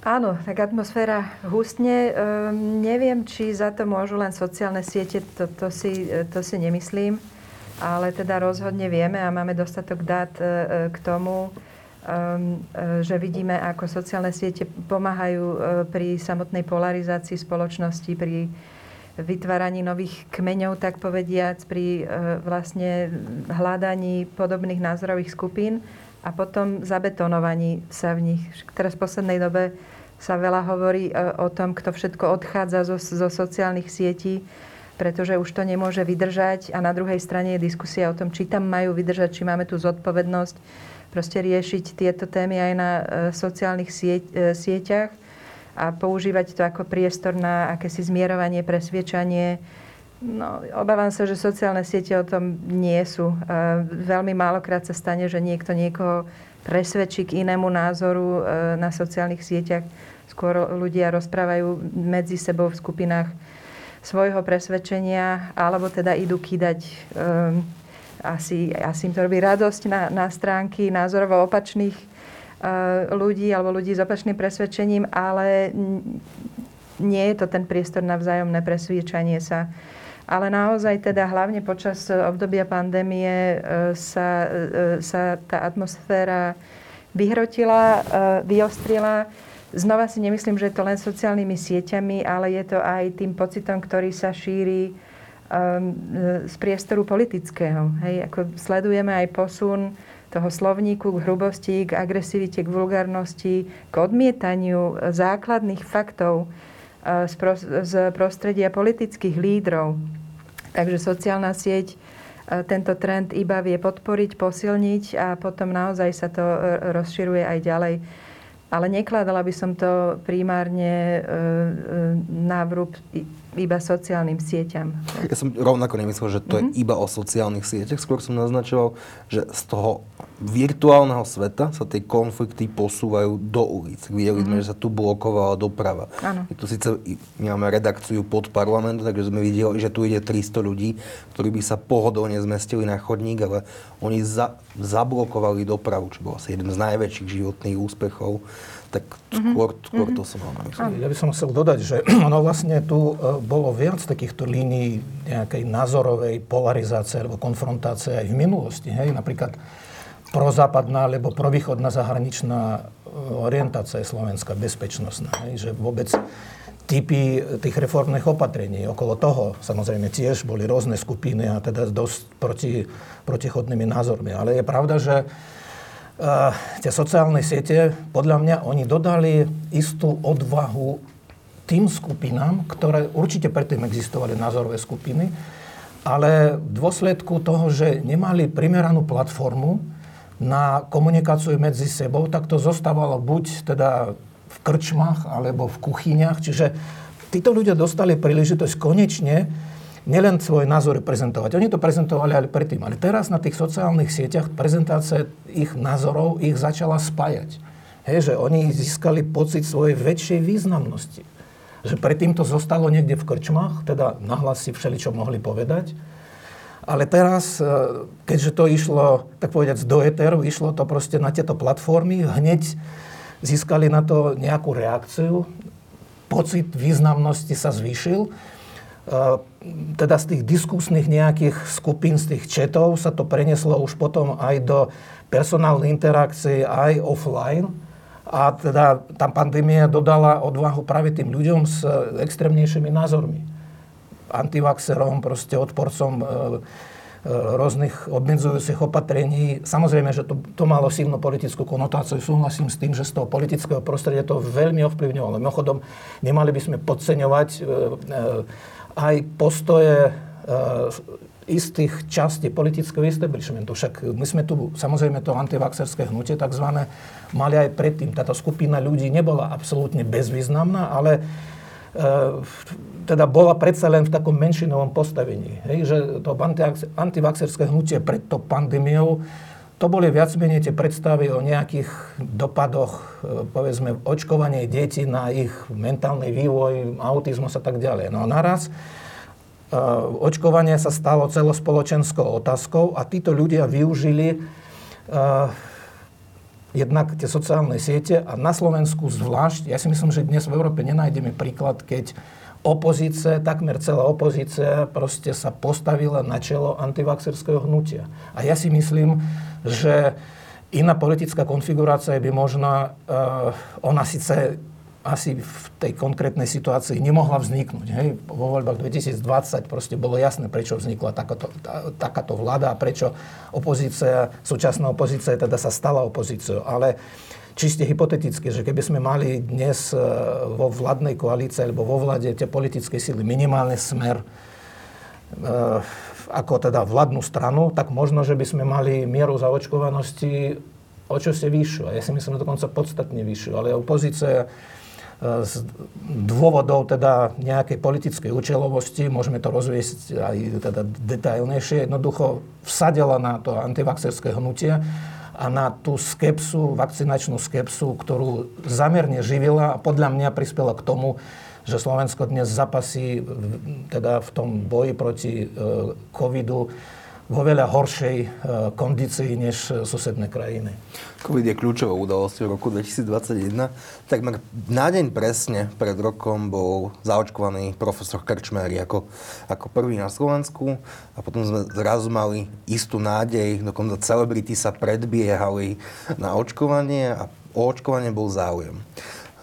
Áno, tak atmosféra hustne. Ehm, neviem, či za to môžu len sociálne siete, to, to, si, to si nemyslím. Ale teda rozhodne vieme a máme dostatok dát e, k tomu, e, že vidíme, ako sociálne siete pomáhajú e, pri samotnej polarizácii spoločnosti, pri vytváraní nových kmeňov, tak povediac, pri e, vlastne hľadaní podobných názorových skupín a potom zabetonovaní sa v nich. Teraz v poslednej dobe sa veľa hovorí e, o tom, kto všetko odchádza zo, zo sociálnych sietí. Pretože už to nemôže vydržať a na druhej strane je diskusia o tom, či tam majú vydržať, či máme tú zodpovednosť proste riešiť tieto témy aj na e, sociálnych sieť, e, sieťach a používať to ako priestor na akési zmierovanie, presviečanie. No, obávam sa, že sociálne siete o tom nie sú. Veľmi málokrát sa stane, že niekto niekoho presvedčí k inému názoru na sociálnych sieťach. Skôr ľudia rozprávajú medzi sebou v skupinách svojho presvedčenia, alebo teda idú kýdať um, asi, asi im to robí radosť na, na stránky názorovo opačných uh, ľudí alebo ľudí s opačným presvedčením, ale nie je to ten priestor na vzájomné presviečanie sa. Ale naozaj teda hlavne počas obdobia pandémie uh, sa, uh, sa tá atmosféra vyhrotila, vyostrila Znova si nemyslím, že je to len sociálnymi sieťami, ale je to aj tým pocitom, ktorý sa šíri um, z priestoru politického. Hej, ako sledujeme aj posun toho slovníku k hrubosti, k agresivite, k vulgárnosti, k odmietaniu základných faktov uh, z, pro, z prostredia politických lídrov. Takže sociálna sieť uh, tento trend iba vie podporiť, posilniť a potom naozaj sa to uh, rozširuje aj ďalej. Ale nekladala by som to primárne e, e, na vrúb iba sociálnym sieťam. Ja som rovnako nemyslel, že to mm-hmm. je mhm. iba o sociálnych sieťach. Skôr som naznačoval, že z toho virtuálneho sveta sa tie konflikty posúvajú do ulic. Videli sme, mm-hmm. že sa tu blokovala doprava. Ano. Tu síce my máme redakciu pod parlamentu, takže sme videli, že tu ide 300 ľudí, ktorí by sa pohodlne zmestili na chodník, ale oni za, zablokovali dopravu, čo bol asi jeden z najväčších životných úspechov tak skôr, mm-hmm. skôr to som mal na. Ja by som chcel dodať, že (clears throat) ono vlastne tu e, bolo viac takýchto línií nejakej názorovej polarizácie alebo konfrontácie aj v minulosti. Hej? Napríklad prozápadná alebo provýchodná zahraničná e, orientácia je slovenská, bezpečnostná. Hej? Že vôbec typy tých reformných opatrení. Okolo toho samozrejme tiež boli rôzne skupiny a teda dosť proti, protichodnými názormi. Ale je pravda, že tie sociálne siete, podľa mňa, oni dodali istú odvahu tým skupinám, ktoré určite predtým existovali názorové skupiny, ale v dôsledku toho, že nemali primeranú platformu na komunikáciu medzi sebou, tak to zostávalo buď teda v krčmách alebo v kuchyniach. Čiže títo ľudia dostali príležitosť konečne nielen svoje názory prezentovať. Oni to prezentovali aj predtým, ale teraz na tých sociálnych sieťach prezentácia ich názorov ich začala spájať. Hej, že oni získali pocit svojej väčšej významnosti. Že predtým to zostalo niekde v krčmách, teda nahlas si všeličo mohli povedať. Ale teraz, e, keďže to išlo, tak povedať, do eteru, išlo to proste na tieto platformy, hneď získali na to nejakú reakciu, pocit významnosti sa zvýšil teda z tých diskusných nejakých skupín, z tých četov sa to preneslo už potom aj do personálnej interakcie, aj offline. A teda tá pandémia dodala odvahu práve tým ľuďom s extrémnejšími názormi. Antivaxerom, proste odporcom e, e, rôznych obmedzujúcich opatrení. Samozrejme, že to, to malo silnú politickú konotáciu. Súhlasím s tým, že z toho politického prostredia to veľmi ovplyvňovalo. Mimochodom, nemali by sme podceňovať e, e, aj postoje e, istých častí politického establishmentu. Však my sme tu, samozrejme to antivaxerské hnutie tzv. mali aj predtým. Táto skupina ľudí nebola absolútne bezvýznamná, ale e, teda bola predsa len v takom menšinovom postavení. Hej, že to antivaxerské hnutie pred to pandémiou to boli viac menej tie predstavy o nejakých dopadoch, e, povedzme, očkovanie detí na ich mentálny vývoj, autizmus a tak ďalej. No a naraz e, očkovanie sa stalo celospoločenskou otázkou a títo ľudia využili uh, jednak tie sociálne siete a na Slovensku zvlášť, ja si myslím, že dnes v Európe nenájdeme príklad, keď opozícia, takmer celá opozícia proste sa postavila na čelo antivaxerského hnutia. A ja si myslím, že iná politická konfigurácia by možno, uh, ona síce asi v tej konkrétnej situácii nemohla vzniknúť. Hej? Vo voľbách 2020 proste bolo jasné, prečo vznikla takáto, tá, takáto vláda a prečo opozícia, súčasná opozícia teda sa stala opozíciou. Ale čiste hypoteticky, že keby sme mali dnes e, vo vládnej koalícii alebo vo vláde tie politické síly minimálne smer, ako teda vládnu stranu, tak možno, že by sme mali mieru zaočkovanosti o čo si vyššiu. Ja si myslím, že dokonca podstatne vyššiu. Ale opozícia z dôvodov teda nejakej politickej účelovosti, môžeme to rozviesť aj teda detailnejšie, jednoducho vsadila na to antivaxerské hnutie a na tú skepsu, vakcinačnú skepsu, ktorú zamerne živila a podľa mňa prispela k tomu, že Slovensko dnes zapasí teda v tom boji proti e, covidu vo veľa horšej e, kondícii než susedné krajiny. COVID je kľúčovou udalosťou roku 2021. Takmer na deň presne pred rokom bol zaočkovaný profesor Krčmery ako, ako prvý na Slovensku a potom sme zrazu mali istú nádej, dokonca celebrity sa predbiehali na očkovanie a o očkovanie bol záujem.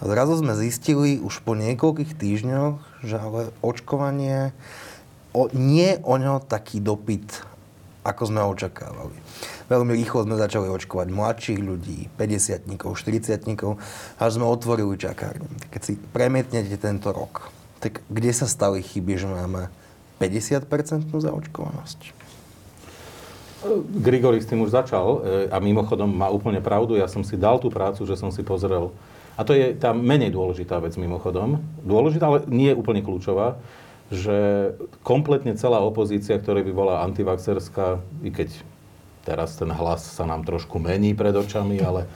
A zrazu sme zistili už po niekoľkých týždňoch, že ale očkovanie, o, nie o ňo taký dopyt ako sme očakávali. Veľmi rýchlo sme začali očkovať mladších ľudí, 50 40 až sme otvorili čakárne. Keď si premietnete tento rok, tak kde sa stali chyby, že máme 50% zaočkovanosť? Grigori s tým už začal e, a mimochodom má úplne pravdu. Ja som si dal tú prácu, že som si pozrel. A to je tá menej dôležitá vec mimochodom. Dôležitá, ale nie úplne kľúčová že kompletne celá opozícia, ktorá by bola antivaxerská, i keď teraz ten hlas sa nám trošku mení pred očami, ale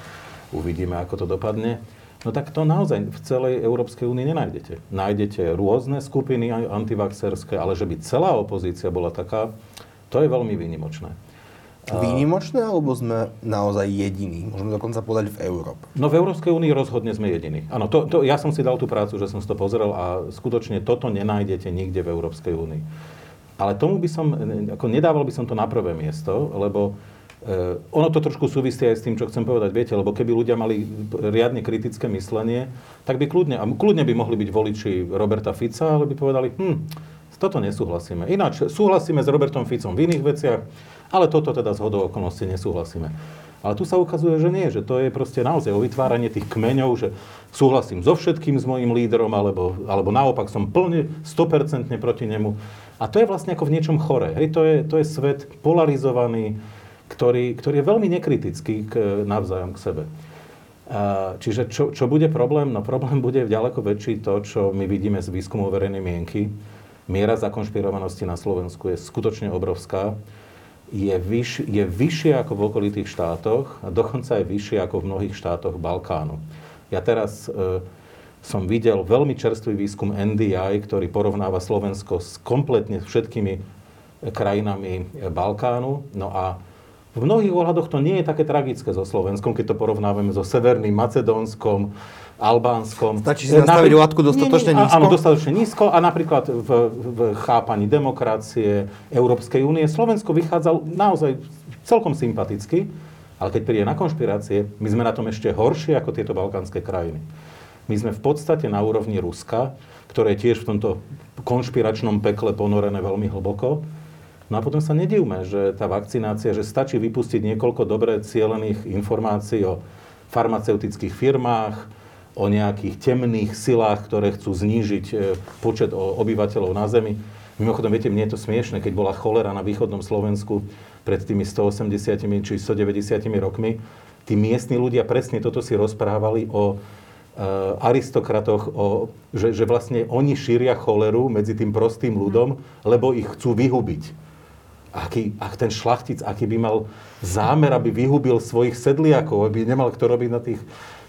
uvidíme, ako to dopadne, no tak to naozaj v celej Európskej únii nenájdete. Nájdete rôzne skupiny antivaxerské, ale že by celá opozícia bola taká, to je veľmi výnimočné výnimočné, alebo sme naozaj jediní? Môžeme dokonca povedať v Európe. No v Európskej únii rozhodne sme jediní. Áno, to, to, ja som si dal tú prácu, že som si to pozrel a skutočne toto nenájdete nikde v Európskej únii. Ale tomu by som, ako nedával by som to na prvé miesto, lebo eh, ono to trošku súvisí aj s tým, čo chcem povedať, viete, lebo keby ľudia mali riadne kritické myslenie, tak by kľudne, a kľudne by mohli byť voliči Roberta Fica, ale by povedali, hm, toto nesúhlasíme. Ináč súhlasíme s Robertom Ficom v iných veciach, ale toto teda z hodou okolností nesúhlasíme. Ale tu sa ukazuje, že nie, že to je proste naozaj o vytváranie tých kmeňov, že súhlasím so všetkým s mojim lídrom, alebo, alebo naopak som plne 100% proti nemu. A to je vlastne ako v niečom chore. Hej, to, je, to je svet polarizovaný, ktorý, ktorý je veľmi nekritický k, navzájom k sebe. Čiže čo, čo bude problém? No problém bude ďaleko väčší to, čo my vidíme z výskumu verejnej mienky. Miera zakonšpirovanosti na Slovensku je skutočne obrovská je, vyš, je vyššie ako v okolitých štátoch a dokonca je vyššie ako v mnohých štátoch Balkánu. Ja teraz e, som videl veľmi čerstvý výskum NDI, ktorý porovnáva Slovensko s kompletne všetkými e, krajinami e, Balkánu. No a v mnohých ohľadoch to nie je také tragické so Slovenskom, keď to porovnávame so Severným Macedónskom, Albánskom. Stačí si nastaviť latku dostatočne nízko? Áno, dostatočne nízko a napríklad v, v chápaní demokracie Európskej únie Slovensko vychádzal naozaj celkom sympaticky, ale keď príde na konšpirácie, my sme na tom ešte horšie ako tieto balkánske krajiny. My sme v podstate na úrovni Ruska, ktoré je tiež v tomto konšpiračnom pekle ponorené veľmi hlboko. No a potom sa nedivme, že tá vakcinácia, že stačí vypustiť niekoľko dobre cielených informácií o farmaceutických firmách, o nejakých temných silách, ktoré chcú znížiť e, počet obyvateľov na Zemi. Mimochodom, viete, mne je to smiešne, keď bola cholera na východnom Slovensku pred tými 180 či 190 rokmi. Tí miestni ľudia presne toto si rozprávali o uh, aristokratoch, o, že, že vlastne oni šíria choleru medzi tým prostým ľudom, lebo ich chcú vyhubiť. Aký, ach, ten šlachtic, aký by mal zámer, aby vyhubil svojich sedliakov, aby nemal kto robiť na tých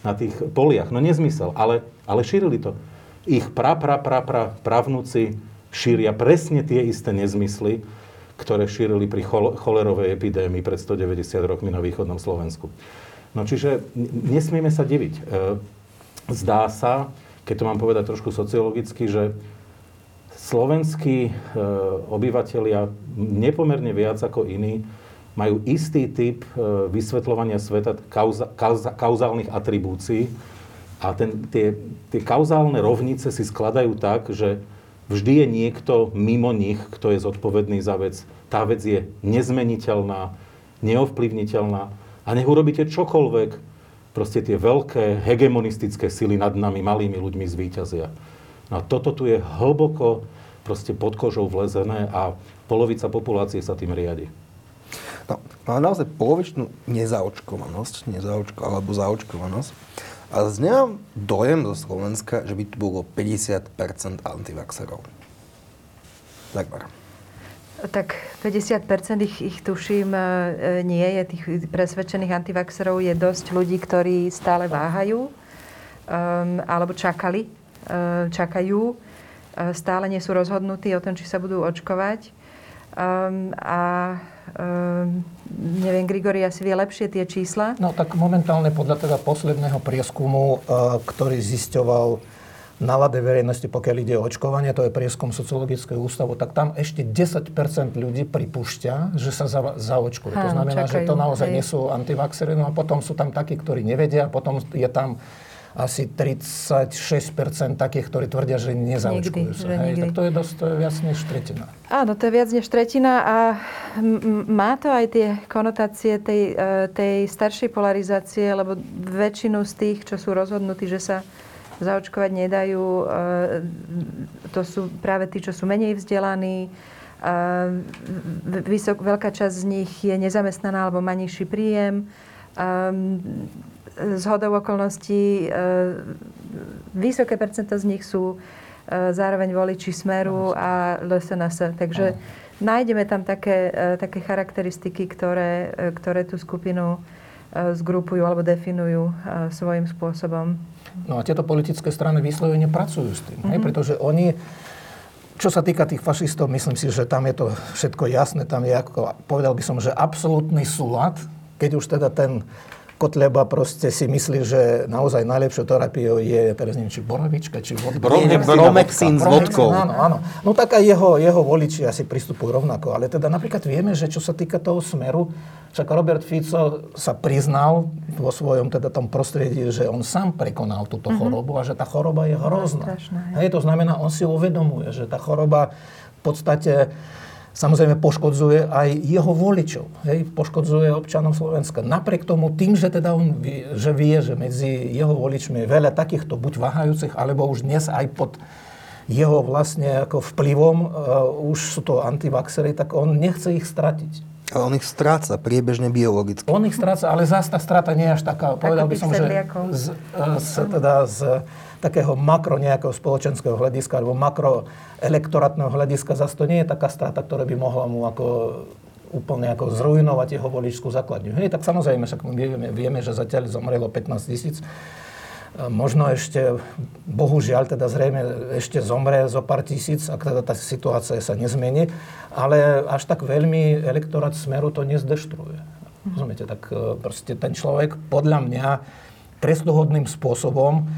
na tých poliach. No nezmysel, ale, ale šírili to. Ich pra, pra, pra, pra, pravnúci šíria presne tie isté nezmysly, ktoré šírili pri cholerovej epidémii pred 190 rokmi na východnom Slovensku. No čiže nesmieme sa diviť. E, zdá sa, keď to mám povedať trošku sociologicky, že slovenskí e, obyvateľia nepomerne viac ako iní majú istý typ e, vysvetľovania sveta kauza, kauza, kauzálnych atribúcií a ten, tie, tie kauzálne rovnice si skladajú tak, že vždy je niekto mimo nich, kto je zodpovedný za vec. Tá vec je nezmeniteľná, neovplyvniteľná a nech urobíte čokoľvek, proste tie veľké hegemonistické sily nad nami, malými ľuďmi zvíťazia. No a toto tu je hlboko proste pod kožou vlezené a polovica populácie sa tým riadi. No, ale naozaj polovičnú nezaočkovanosť, nezaočko, alebo zaočkovanosť. A z dojem zo Slovenska, že by tu bolo 50% antivaxerov. Takbar. Tak 50% ich, ich tuším e, nie je, tých presvedčených antivaxerov je dosť ľudí, ktorí stále váhajú um, alebo čakali, um, čakajú, stále nie sú rozhodnutí o tom, či sa budú očkovať. Um, a um, neviem, Grigori asi vie lepšie tie čísla. No tak momentálne podľa teda posledného prieskumu, uh, ktorý zisťoval nálade verejnosti, pokiaľ ide o očkovanie, to je prieskum sociologického ústavu, tak tam ešte 10% ľudí pripúšťa, že sa za, zaočkujú. to znamená, čakajú, že to naozaj hej. nie sú antivaxery, no a potom sú tam takí, ktorí nevedia, potom je tam asi 36% takých, ktorí tvrdia, že nezaočkujú sa. Že Hej, tak to je dosť, to je viac než tretina. Áno, to je viac než tretina a m- má to aj tie konotácie tej, e, tej staršej polarizácie, lebo väčšinu z tých, čo sú rozhodnutí, že sa zaočkovať nedajú. E, to sú práve tí, čo sú menej vzdelaní. Vysok, veľká časť z nich je nezamestnaná alebo má nižší príjem. Z hodou okolností e, vysoké percento z nich sú e, zároveň voliči Smeru a LSNS. Takže nájdeme tam také, také charakteristiky, ktoré, ktoré tú skupinu zgrupujú alebo definujú svojím spôsobom. No a tieto politické strany vyslovene pracujú s tým, mm-hmm. hej, pretože oni, čo sa týka tých fašistov, myslím si, že tam je to všetko jasné, tam je, ako, povedal by som, že absolútny súlad, keď už teda ten Kotleba proste si myslí, že naozaj najlepšou terapiou je, teraz neviem, či borovička, či vodka. Bromexin s vodkou. Áno, áno. No tak aj jeho, jeho voliči asi pristupujú rovnako. Ale teda napríklad vieme, že čo sa týka toho smeru, však Robert Fico sa priznal vo svojom teda tom prostredí, že on sám prekonal túto mm-hmm. chorobu a že tá choroba je hrozná. Hej, to znamená, on si uvedomuje, že tá choroba v podstate samozrejme poškodzuje aj jeho voličov, hej, poškodzuje občanov Slovenska. Napriek tomu, tým, že teda on vie, že vie, že medzi jeho voličmi je veľa takýchto buď váhajúcich, alebo už dnes aj pod jeho vlastne ako vplyvom uh, už sú to antivaxery, tak on nechce ich stratiť. Ale on ich stráca priebežne biologicky. On ich stráca, ale zase tá strata nie je až taká, povedal by som, že z, z, teda z takého makro nejakého spoločenského hľadiska alebo makro elektorátneho hľadiska zase to nie je taká strata, ktorá by mohla mu ako úplne ako zrujnovať jeho voličskú základňu. Hej, tak samozrejme, však vieme, vieme, že zatiaľ zomrelo 15 tisíc. Možno ešte, bohužiaľ, teda zrejme ešte zomre zo pár tisíc, ak teda tá situácia sa nezmení, ale až tak veľmi elektorát Smeru to nezdeštruuje. Rozumiete, tak e, proste ten človek podľa mňa trestuhodným spôsobom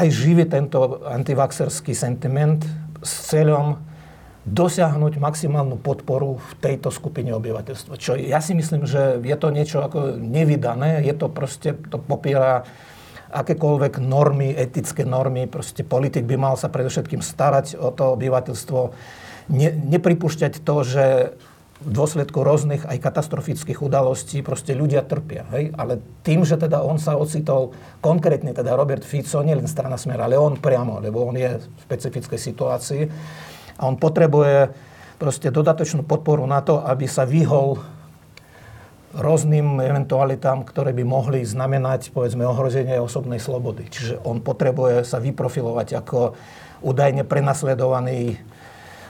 aj živí tento antivaxerský sentiment s cieľom dosiahnuť maximálnu podporu v tejto skupine obyvateľstva. Čo ja si myslím, že je to niečo ako nevydané, je to proste, to popiera akékoľvek normy, etické normy, proste politik by mal sa predovšetkým starať o to obyvateľstvo, ne, nepripúšťať to, že v dôsledku rôznych aj katastrofických udalostí proste ľudia trpia. Hej? Ale tým, že teda on sa ocitol, konkrétne teda Robert Fico, nie len strana Smer, ale on priamo, lebo on je v špecifickej situácii a on potrebuje proste dodatočnú podporu na to, aby sa vyhol rôznym eventualitám, ktoré by mohli znamenať, povedzme, ohrozenie osobnej slobody. Čiže on potrebuje sa vyprofilovať ako údajne prenasledovaný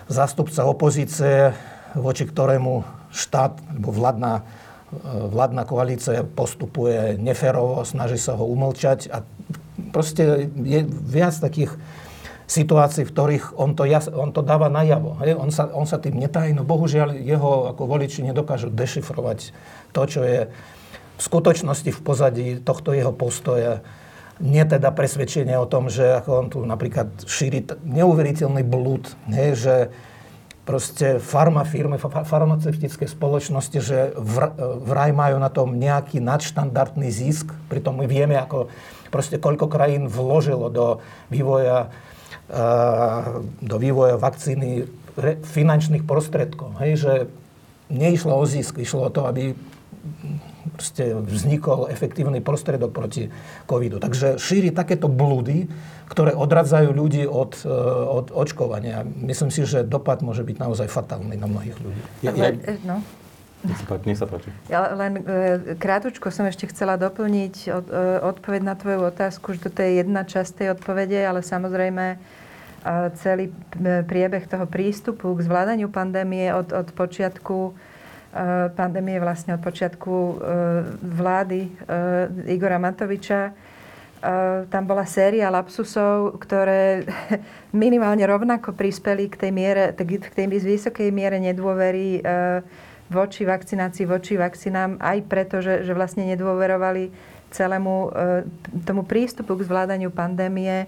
zástupca opozície, voči ktorému štát alebo vládna, vládna koalícia postupuje neférovo, snaží sa ho umlčať a proste je viac takých situácií, v ktorých on to, jas, on to dáva najavo. Hej? On, sa, on sa tým netají, no bohužiaľ jeho ako voliči nedokážu dešifrovať to, čo je v skutočnosti v pozadí tohto jeho postoja. Nie teda presvedčenie o tom, že ako on tu napríklad šíri neuveriteľný blúd, hej, že proste farmafirmy, farmaceutické spoločnosti, že vraj majú na tom nejaký nadštandardný zisk. Pritom my vieme, ako proste koľko krajín vložilo do vývoja, do vývoja vakcíny finančných prostredkov. Hej, že neišlo o zisk, išlo o to, aby proste vznikol efektívny prostredok proti covidu. Takže šíri takéto blúdy, ktoré odradzajú ľudí od, e, od očkovania. Myslím si, že dopad môže byť naozaj fatálny na mnohých ľudí. Ja, ja, Ale, no. nech sa páči. Ja len e, krátko som ešte chcela doplniť od, e, odpoveď na tvoju otázku, že toto je jedna časť tej odpovede, ale samozrejme e, celý priebeh toho prístupu k zvládaniu pandémie od, od počiatku e, pandémie, vlastne od počiatku e, vlády e, Igora Matoviča, tam bola séria lapsusov, ktoré (laughs) minimálne rovnako prispeli k tej, miere, k tej vysokej miere nedôvery voči vakcinácii, voči vakcinám, aj preto, že, že vlastne nedôverovali celému tomu prístupu k zvládaniu pandémie.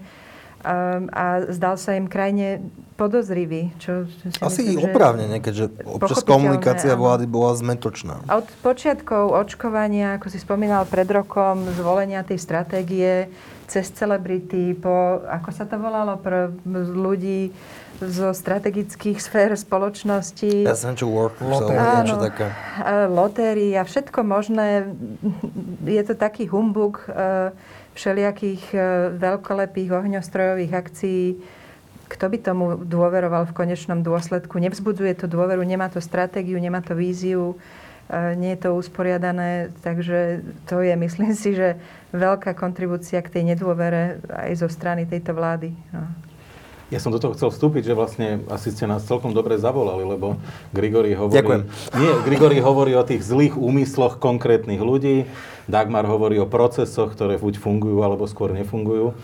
A zdal sa im krajne podozrivý. Čo, čo si Asi myslím, že- oprávnene, keďže občas komunikácia vlády bola zmetočná. Od počiatkov očkovania, ako si spomínal pred rokom, zvolenia tej stratégie cez celebrity, po, ako sa to volalo, pre ľudí zo strategických (laughs) sfér spoločnosti. Essential workers, alebo Lotéria. niečo také. E, lotérii a všetko možné. Je to taký humbuk e, všelijakých e, veľkolepých ohňostrojových akcií. Kto by tomu dôveroval v konečnom dôsledku? Nevzbudzuje to dôveru, nemá to stratégiu, nemá to víziu, e, nie je to usporiadané. Takže to je, (laughs) myslím si, že veľká kontribúcia k tej nedôvere aj zo strany tejto vlády. No. Ja som do toho chcel vstúpiť, že vlastne asi ste nás celkom dobre zavolali, lebo Grigori hovorí... Ďakujem. Nie, Grigori hovorí o tých zlých úmysloch konkrétnych ľudí, Dagmar hovorí o procesoch, ktoré buď fungujú, alebo skôr nefungujú.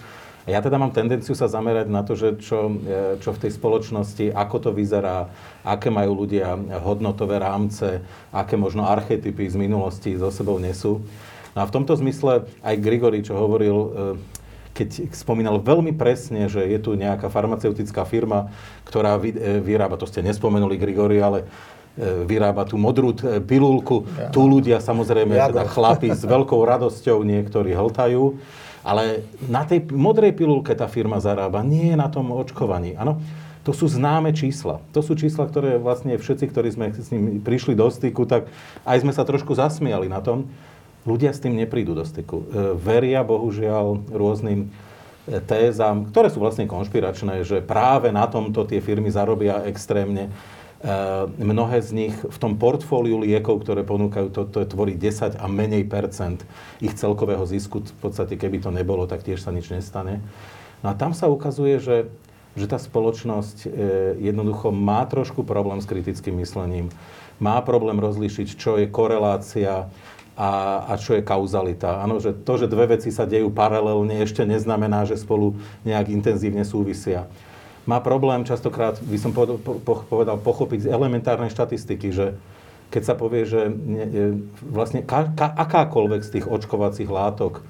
Ja teda mám tendenciu sa zamerať na to, že čo, e, čo v tej spoločnosti, ako to vyzerá, aké majú ľudia hodnotové rámce, aké možno archetypy z minulosti so sebou nesú. No a v tomto zmysle aj Grigori, čo hovoril, e, keď spomínal veľmi presne, že je tu nejaká farmaceutická firma, ktorá e, vyrába, to ste nespomenuli Grigori, ale vyrába tú modrú pilulku. Ja. Tu ľudia samozrejme, Jagor. teda chlapi s veľkou radosťou niektorí hltajú. Ale na tej modrej pilulke tá firma zarába, nie na tom očkovaní. Áno, to sú známe čísla. To sú čísla, ktoré vlastne všetci, ktorí sme s nimi prišli do styku, tak aj sme sa trošku zasmiali na tom. Ľudia s tým neprídu do styku. E, veria bohužiaľ rôznym e, tézam, ktoré sú vlastne konšpiračné, že práve na tomto tie firmy zarobia extrémne. E, mnohé z nich v tom portfóliu liekov, ktoré ponúkajú, to, to tvorí 10 a menej percent ich celkového zisku. V podstate, keby to nebolo, tak tiež sa nič nestane. No a tam sa ukazuje, že, že tá spoločnosť e, jednoducho má trošku problém s kritickým myslením. Má problém rozlíšiť, čo je korelácia a, a čo je kauzalita. Áno, že to, že dve veci sa dejú paralelne, ešte neznamená, že spolu nejak intenzívne súvisia. Má problém častokrát, by som povedal, po, povedal pochopiť z elementárnej štatistiky, že keď sa povie, že e, vlastne akákoľvek z tých očkovacích látok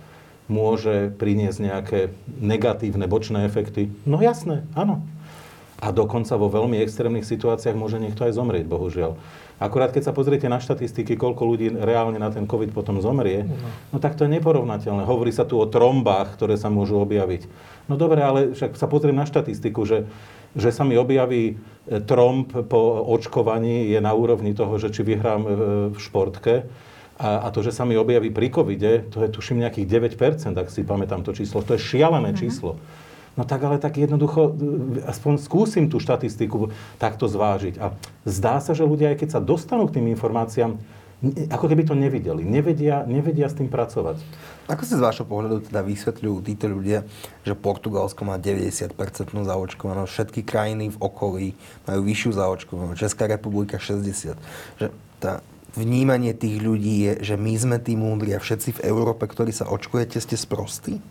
môže priniesť nejaké negatívne bočné efekty, no jasné, áno. A dokonca vo veľmi extrémnych situáciách môže niekto aj zomrieť, bohužiaľ. Akurát keď sa pozriete na štatistiky, koľko ľudí reálne na ten COVID potom zomrie, no tak to je neporovnateľné. Hovorí sa tu o trombách, ktoré sa môžu objaviť. No dobre, ale však sa pozriem na štatistiku, že, že sa mi objaví e, tromb po očkovaní je na úrovni toho, že či vyhrám e, v športke. A, a to, že sa mi objaví pri covide, to je tuším nejakých 9%, ak si pamätám to číslo. To je šialené číslo. No tak ale tak jednoducho, e, aspoň skúsim tú štatistiku takto zvážiť. A zdá sa, že ľudia, aj keď sa dostanú k tým informáciám, ako keby to nevideli. Nevedia, nevedia s tým pracovať. Ako si z vášho pohľadu teda vysvetľujú títo ľudia, že Portugalsko má 90% zaočkovanosť, všetky krajiny v okolí majú vyššiu zaočkovanosť, Česká republika 60%. Že tá vnímanie tých ľudí je, že my sme tí múdri a všetci v Európe, ktorí sa očkujete, ste sprostí?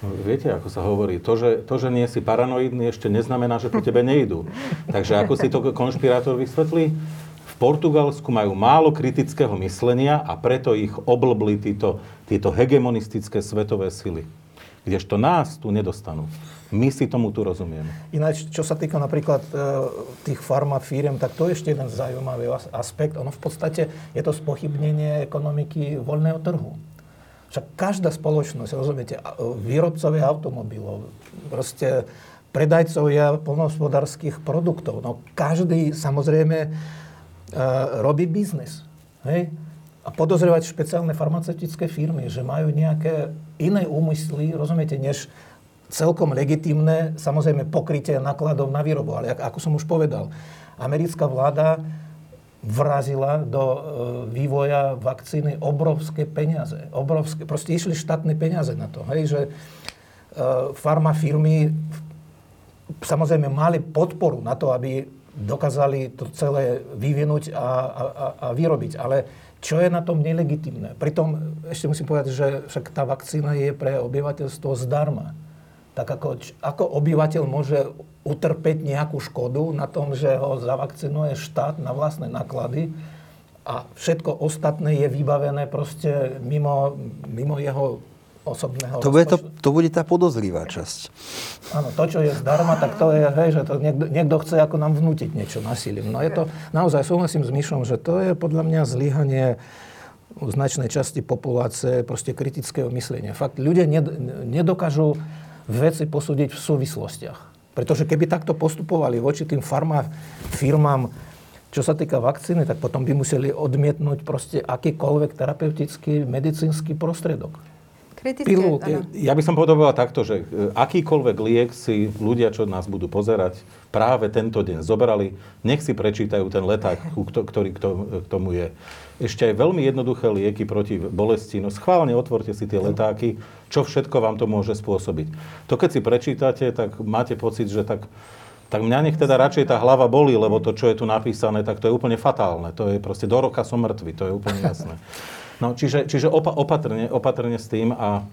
No, viete, ako sa hovorí, to že, to, že nie si paranoidný, ešte neznamená, že po tebe nejdú. Takže ako si to konšpirátor vysvetlí? Portugalsku majú málo kritického myslenia a preto ich oblbli títo, tieto hegemonistické svetové sily. Kdežto nás tu nedostanú. My si tomu tu rozumieme. Ináč, čo sa týka napríklad e, tých farmafíriem, tak to je ešte jeden zaujímavý as- aspekt. Ono v podstate je to spochybnenie ekonomiky voľného trhu. Však každá spoločnosť, rozumiete, e, výrobcovia automobilov, proste predajcovia polnohospodárských produktov, no každý samozrejme robí biznis. Hej? a podozrievať špeciálne farmaceutické firmy, že majú nejaké iné úmysly, rozumiete, než celkom legitimné, samozrejme pokrytie nákladov na výrobu. Ale ako som už povedal, americká vláda vrazila do e, vývoja vakcíny obrovské peniaze. Obrovské, proste išli štátne peniaze na to. Hej, že e, farmafirmy samozrejme mali podporu na to, aby dokázali to celé vyvinúť a, a, a vyrobiť. Ale čo je na tom nelegitimné? Pritom ešte musím povedať, že však tá vakcína je pre obyvateľstvo zdarma. Tak ako, ako obyvateľ môže utrpeť nejakú škodu na tom, že ho zavakcinuje štát na vlastné náklady a všetko ostatné je vybavené proste mimo, mimo jeho osobného... To bude, to, to bude tá podozrivá časť. Áno, to, čo je zdarma, tak to je, hej, že to niekto, niekto chce ako nám vnútiť niečo nasilím. No je to, naozaj súhlasím s Myšom, že to je podľa mňa zlyhanie značnej časti populácie proste kritického myslenia. Fakt, ľudia nedokážu veci posúdiť v súvislostiach. Pretože keby takto postupovali voči tým farma firmám, čo sa týka vakcíny, tak potom by museli odmietnúť proste akýkoľvek terapeutický medicínsky prostredok. Kritické, Ja by som povedal takto, že e, akýkoľvek liek si ľudia, čo nás budú pozerať, práve tento deň zobrali, nech si prečítajú ten leták, ktorý k tomu je. Ešte aj veľmi jednoduché lieky proti bolesti. No schválne otvorte si tie letáky, čo všetko vám to môže spôsobiť. To keď si prečítate, tak máte pocit, že tak tak mňa nech teda radšej tá hlava boli, lebo to, čo je tu napísané, tak to je úplne fatálne. To je proste do roka som mŕtvy, to je úplne jasné. (laughs) No, čiže, čiže opa- opatrne, opatrne s tým a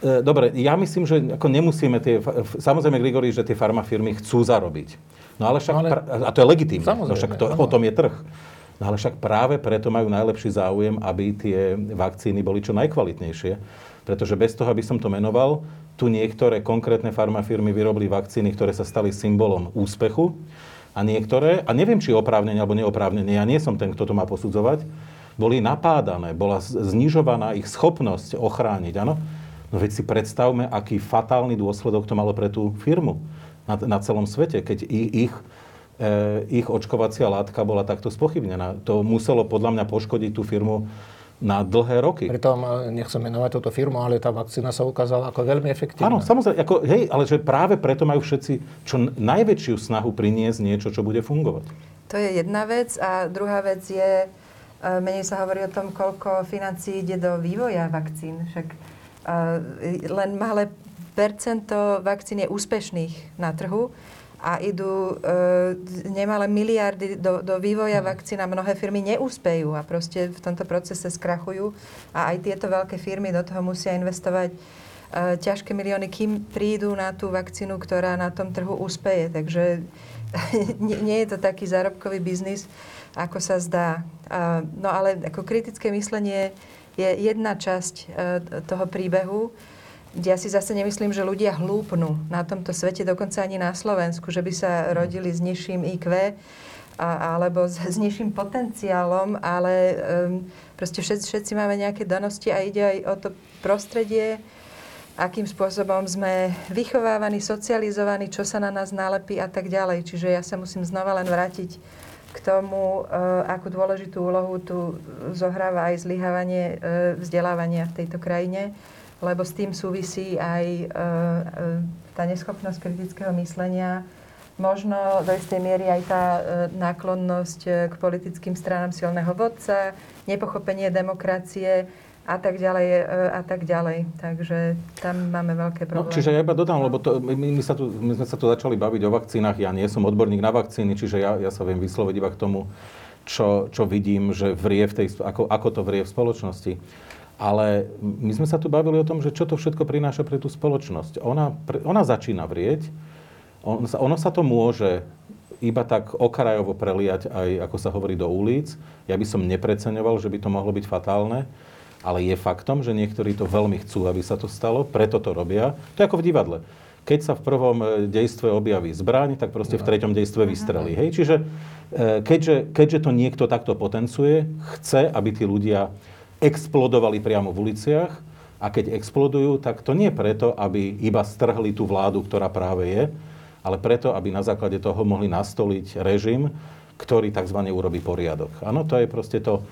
e, Dobre, ja myslím, že ako nemusíme tie, samozrejme Grigori, že tie farmafirmy chcú zarobiť. No ale však, ale, a to je legitímne, no však to, o tom je trh. No ale však práve preto majú najlepší záujem, aby tie vakcíny boli čo najkvalitnejšie. Pretože bez toho, aby som to menoval, tu niektoré konkrétne farmafirmy vyrobili vakcíny, ktoré sa stali symbolom úspechu a niektoré, a neviem, či oprávnenie alebo neoprávnenie, ja nie som ten, kto to má posudzovať, boli napádané, bola znižovaná ich schopnosť ochrániť. Áno? No veď si predstavme, aký fatálny dôsledok to malo pre tú firmu na, na celom svete, keď ich, ich, e, ich očkovacia látka bola takto spochybnená. To muselo podľa mňa poškodiť tú firmu na dlhé roky. Pritom nechcem menovať túto firmu, ale tá vakcína sa ukázala ako veľmi efektívna. Áno, samozrejme. Ako, hej, ale že práve preto majú všetci čo najväčšiu snahu priniesť niečo, čo bude fungovať. To je jedna vec. A druhá vec je, menej sa hovorí o tom, koľko financí ide do vývoja vakcín. Však eh, len malé percento vakcín je úspešných na trhu a idú e, nemalé miliardy do, do vývoja vakcín a mnohé firmy neúspejú a proste v tomto procese skrachujú a aj tieto veľké firmy do toho musia investovať e, ťažké milióny, kým prídu na tú vakcínu, ktorá na tom trhu úspeje. Takže (laughs) nie, nie je to taký zárobkový biznis, ako sa zdá. No ale ako kritické myslenie je jedna časť e, toho príbehu, ja si zase nemyslím, že ľudia hlúpnú na tomto svete, dokonca ani na Slovensku, že by sa rodili s nižším IQ alebo s nižším potenciálom, ale um, proste všetci, všetci máme nejaké danosti a ide aj o to prostredie, akým spôsobom sme vychovávaní, socializovaní, čo sa na nás nalepí a tak ďalej. Čiže ja sa musím znova len vrátiť k tomu, eh, akú dôležitú úlohu tu zohráva aj zlyhávanie eh, vzdelávania v tejto krajine, lebo s tým súvisí aj eh, tá neschopnosť kritického myslenia, možno do istej miery aj tá náklonnosť k politickým stranám silného vodca, nepochopenie demokracie, a tak ďalej e, a tak ďalej. Takže tam máme veľké no, problémy. No, čiže ja iba dodám, lebo to, my, my, sa tu, my sme sa tu začali baviť o vakcínach. Ja nie som odborník na vakcíny, čiže ja, ja sa viem vysloviť iba k tomu, čo, čo vidím, že vrie v tej, ako, ako to vrie v spoločnosti. Ale my sme sa tu bavili o tom, že čo to všetko prináša pre tú spoločnosť. Ona, ona začína vrieť, on, ono sa to môže iba tak okrajovo preliať aj, ako sa hovorí, do ulic. Ja by som nepreceňoval, že by to mohlo byť fatálne. Ale je faktom, že niektorí to veľmi chcú, aby sa to stalo, preto to robia. To je ako v divadle. Keď sa v prvom e, dejstve objaví zbraň, tak proste v treťom dejstve vystrelí. Hej? Čiže e, keďže, keďže to niekto takto potenciuje, chce, aby tí ľudia explodovali priamo v uliciach a keď explodujú, tak to nie preto, aby iba strhli tú vládu, ktorá práve je, ale preto, aby na základe toho mohli nastoliť režim, ktorý tzv. urobí poriadok. Áno, to je proste to,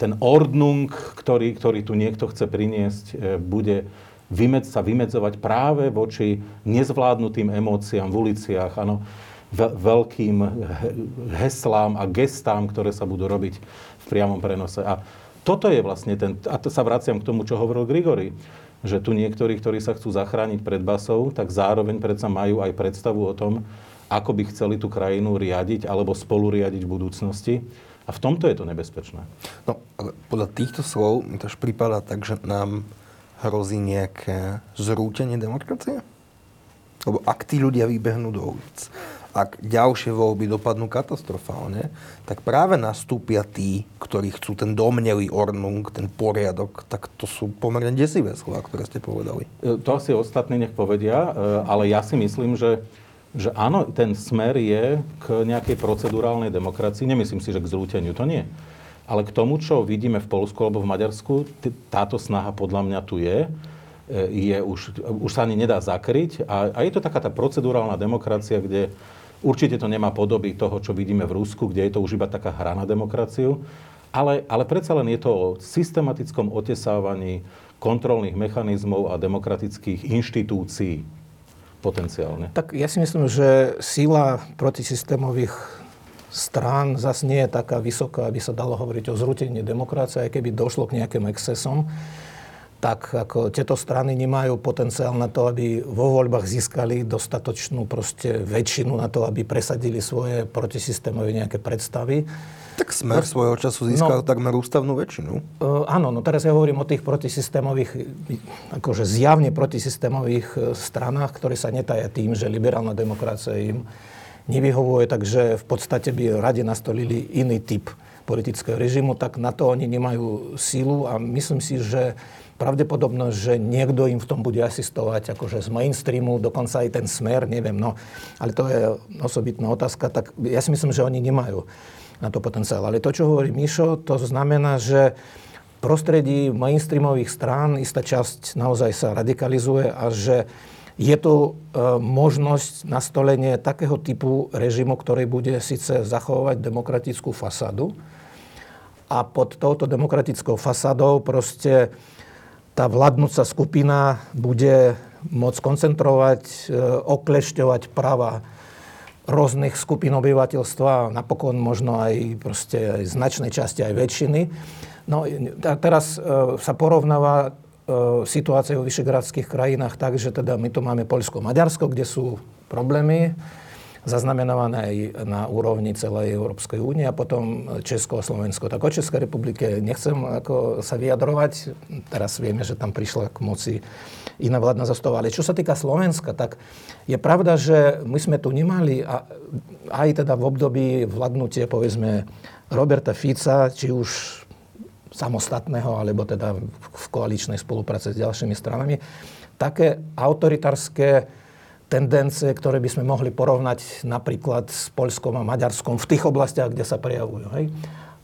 ten ordnung, ktorý, ktorý tu niekto chce priniesť, e, bude vymed, sa vymedzovať práve voči nezvládnutým emóciám v uliciach, áno, veľkým heslám a gestám, ktoré sa budú robiť v priamom prenose. A toto je vlastne ten, a to sa vraciam k tomu, čo hovoril Grigory, že tu niektorí, ktorí sa chcú zachrániť pred basou, tak zároveň predsa majú aj predstavu o tom, ako by chceli tú krajinu riadiť alebo spolu riadiť v budúcnosti. A v tomto je to nebezpečné. No, ale podľa týchto slov mi to až prípada tak, že nám hrozí nejaké zrútenie demokracie? Lebo ak tí ľudia vybehnú do ulic, ak ďalšie voľby dopadnú katastrofálne, tak práve nastúpia tí, ktorí chcú ten domnelý ornung, ten poriadok, tak to sú pomerne desivé slova, ktoré ste povedali. E, to asi ostatní nech povedia, e, ale ja si myslím, že že áno, ten smer je k nejakej procedurálnej demokracii. Nemyslím si, že k zrúteniu, to nie. Ale k tomu, čo vidíme v Polsku alebo v Maďarsku, t- táto snaha podľa mňa tu je, e, je už, už sa ani nedá zakryť. A, a je to taká tá procedurálna demokracia, kde určite to nemá podoby toho, čo vidíme v Rusku, kde je to už iba taká hra na demokraciu. Ale, ale predsa len je to o systematickom otesávaní kontrolných mechanizmov a demokratických inštitúcií potenciálne? Tak ja si myslím, že síla protisystémových strán zase nie je taká vysoká, aby sa dalo hovoriť o zrútení demokracie, aj keby došlo k nejakým excesom tak ako tieto strany nemajú potenciál na to, aby vo voľbách získali dostatočnú väčšinu na to, aby presadili svoje protisystémové nejaké predstavy. Tak Smer svojho času získal no, takmer ústavnú väčšinu. Uh, áno, no teraz ja hovorím o tých protisystémových, akože zjavne protisystémových e, stranách, ktoré sa netaja tým, že liberálna demokracia im nevyhovuje, takže v podstate by radi nastolili iný typ politického režimu, tak na to oni nemajú sílu a myslím si, že pravdepodobnosť, že niekto im v tom bude asistovať, akože z mainstreamu, dokonca aj ten smer, neviem, no. Ale to je osobitná otázka, tak ja si myslím, že oni nemajú na to potenciál. Ale to, čo hovorí Mišo, to znamená, že v prostredí mainstreamových strán istá časť naozaj sa radikalizuje a že je tu e, možnosť nastolenie takého typu režimu, ktorý bude síce zachovať demokratickú fasadu a pod touto demokratickou fasadou proste tá vládnúca skupina bude môcť koncentrovať, e, oklešťovať práva rôznych skupín obyvateľstva, napokon možno aj, proste aj značnej časti, aj väčšiny. No a teraz e, sa porovnáva e, situácia vo vyšegradských krajinách tak, že teda my tu máme Polsko, Maďarsko, kde sú problémy zaznamenované aj na úrovni celej Európskej únie a potom Česko a Slovensko. Tak o Českej republike nechcem ako sa vyjadrovať. Teraz vieme, že tam prišla k moci iná vládna zastava. Ale čo sa týka Slovenska, tak je pravda, že my sme tu nemali, a, aj teda v období vládnutie, povedzme, Roberta Fica, či už samostatného, alebo teda v koaličnej spolupráce s ďalšími stranami, také autoritárske tendencie, ktoré by sme mohli porovnať napríklad s Polskom a Maďarskom v tých oblastiach, kde sa prejavujú. Hej?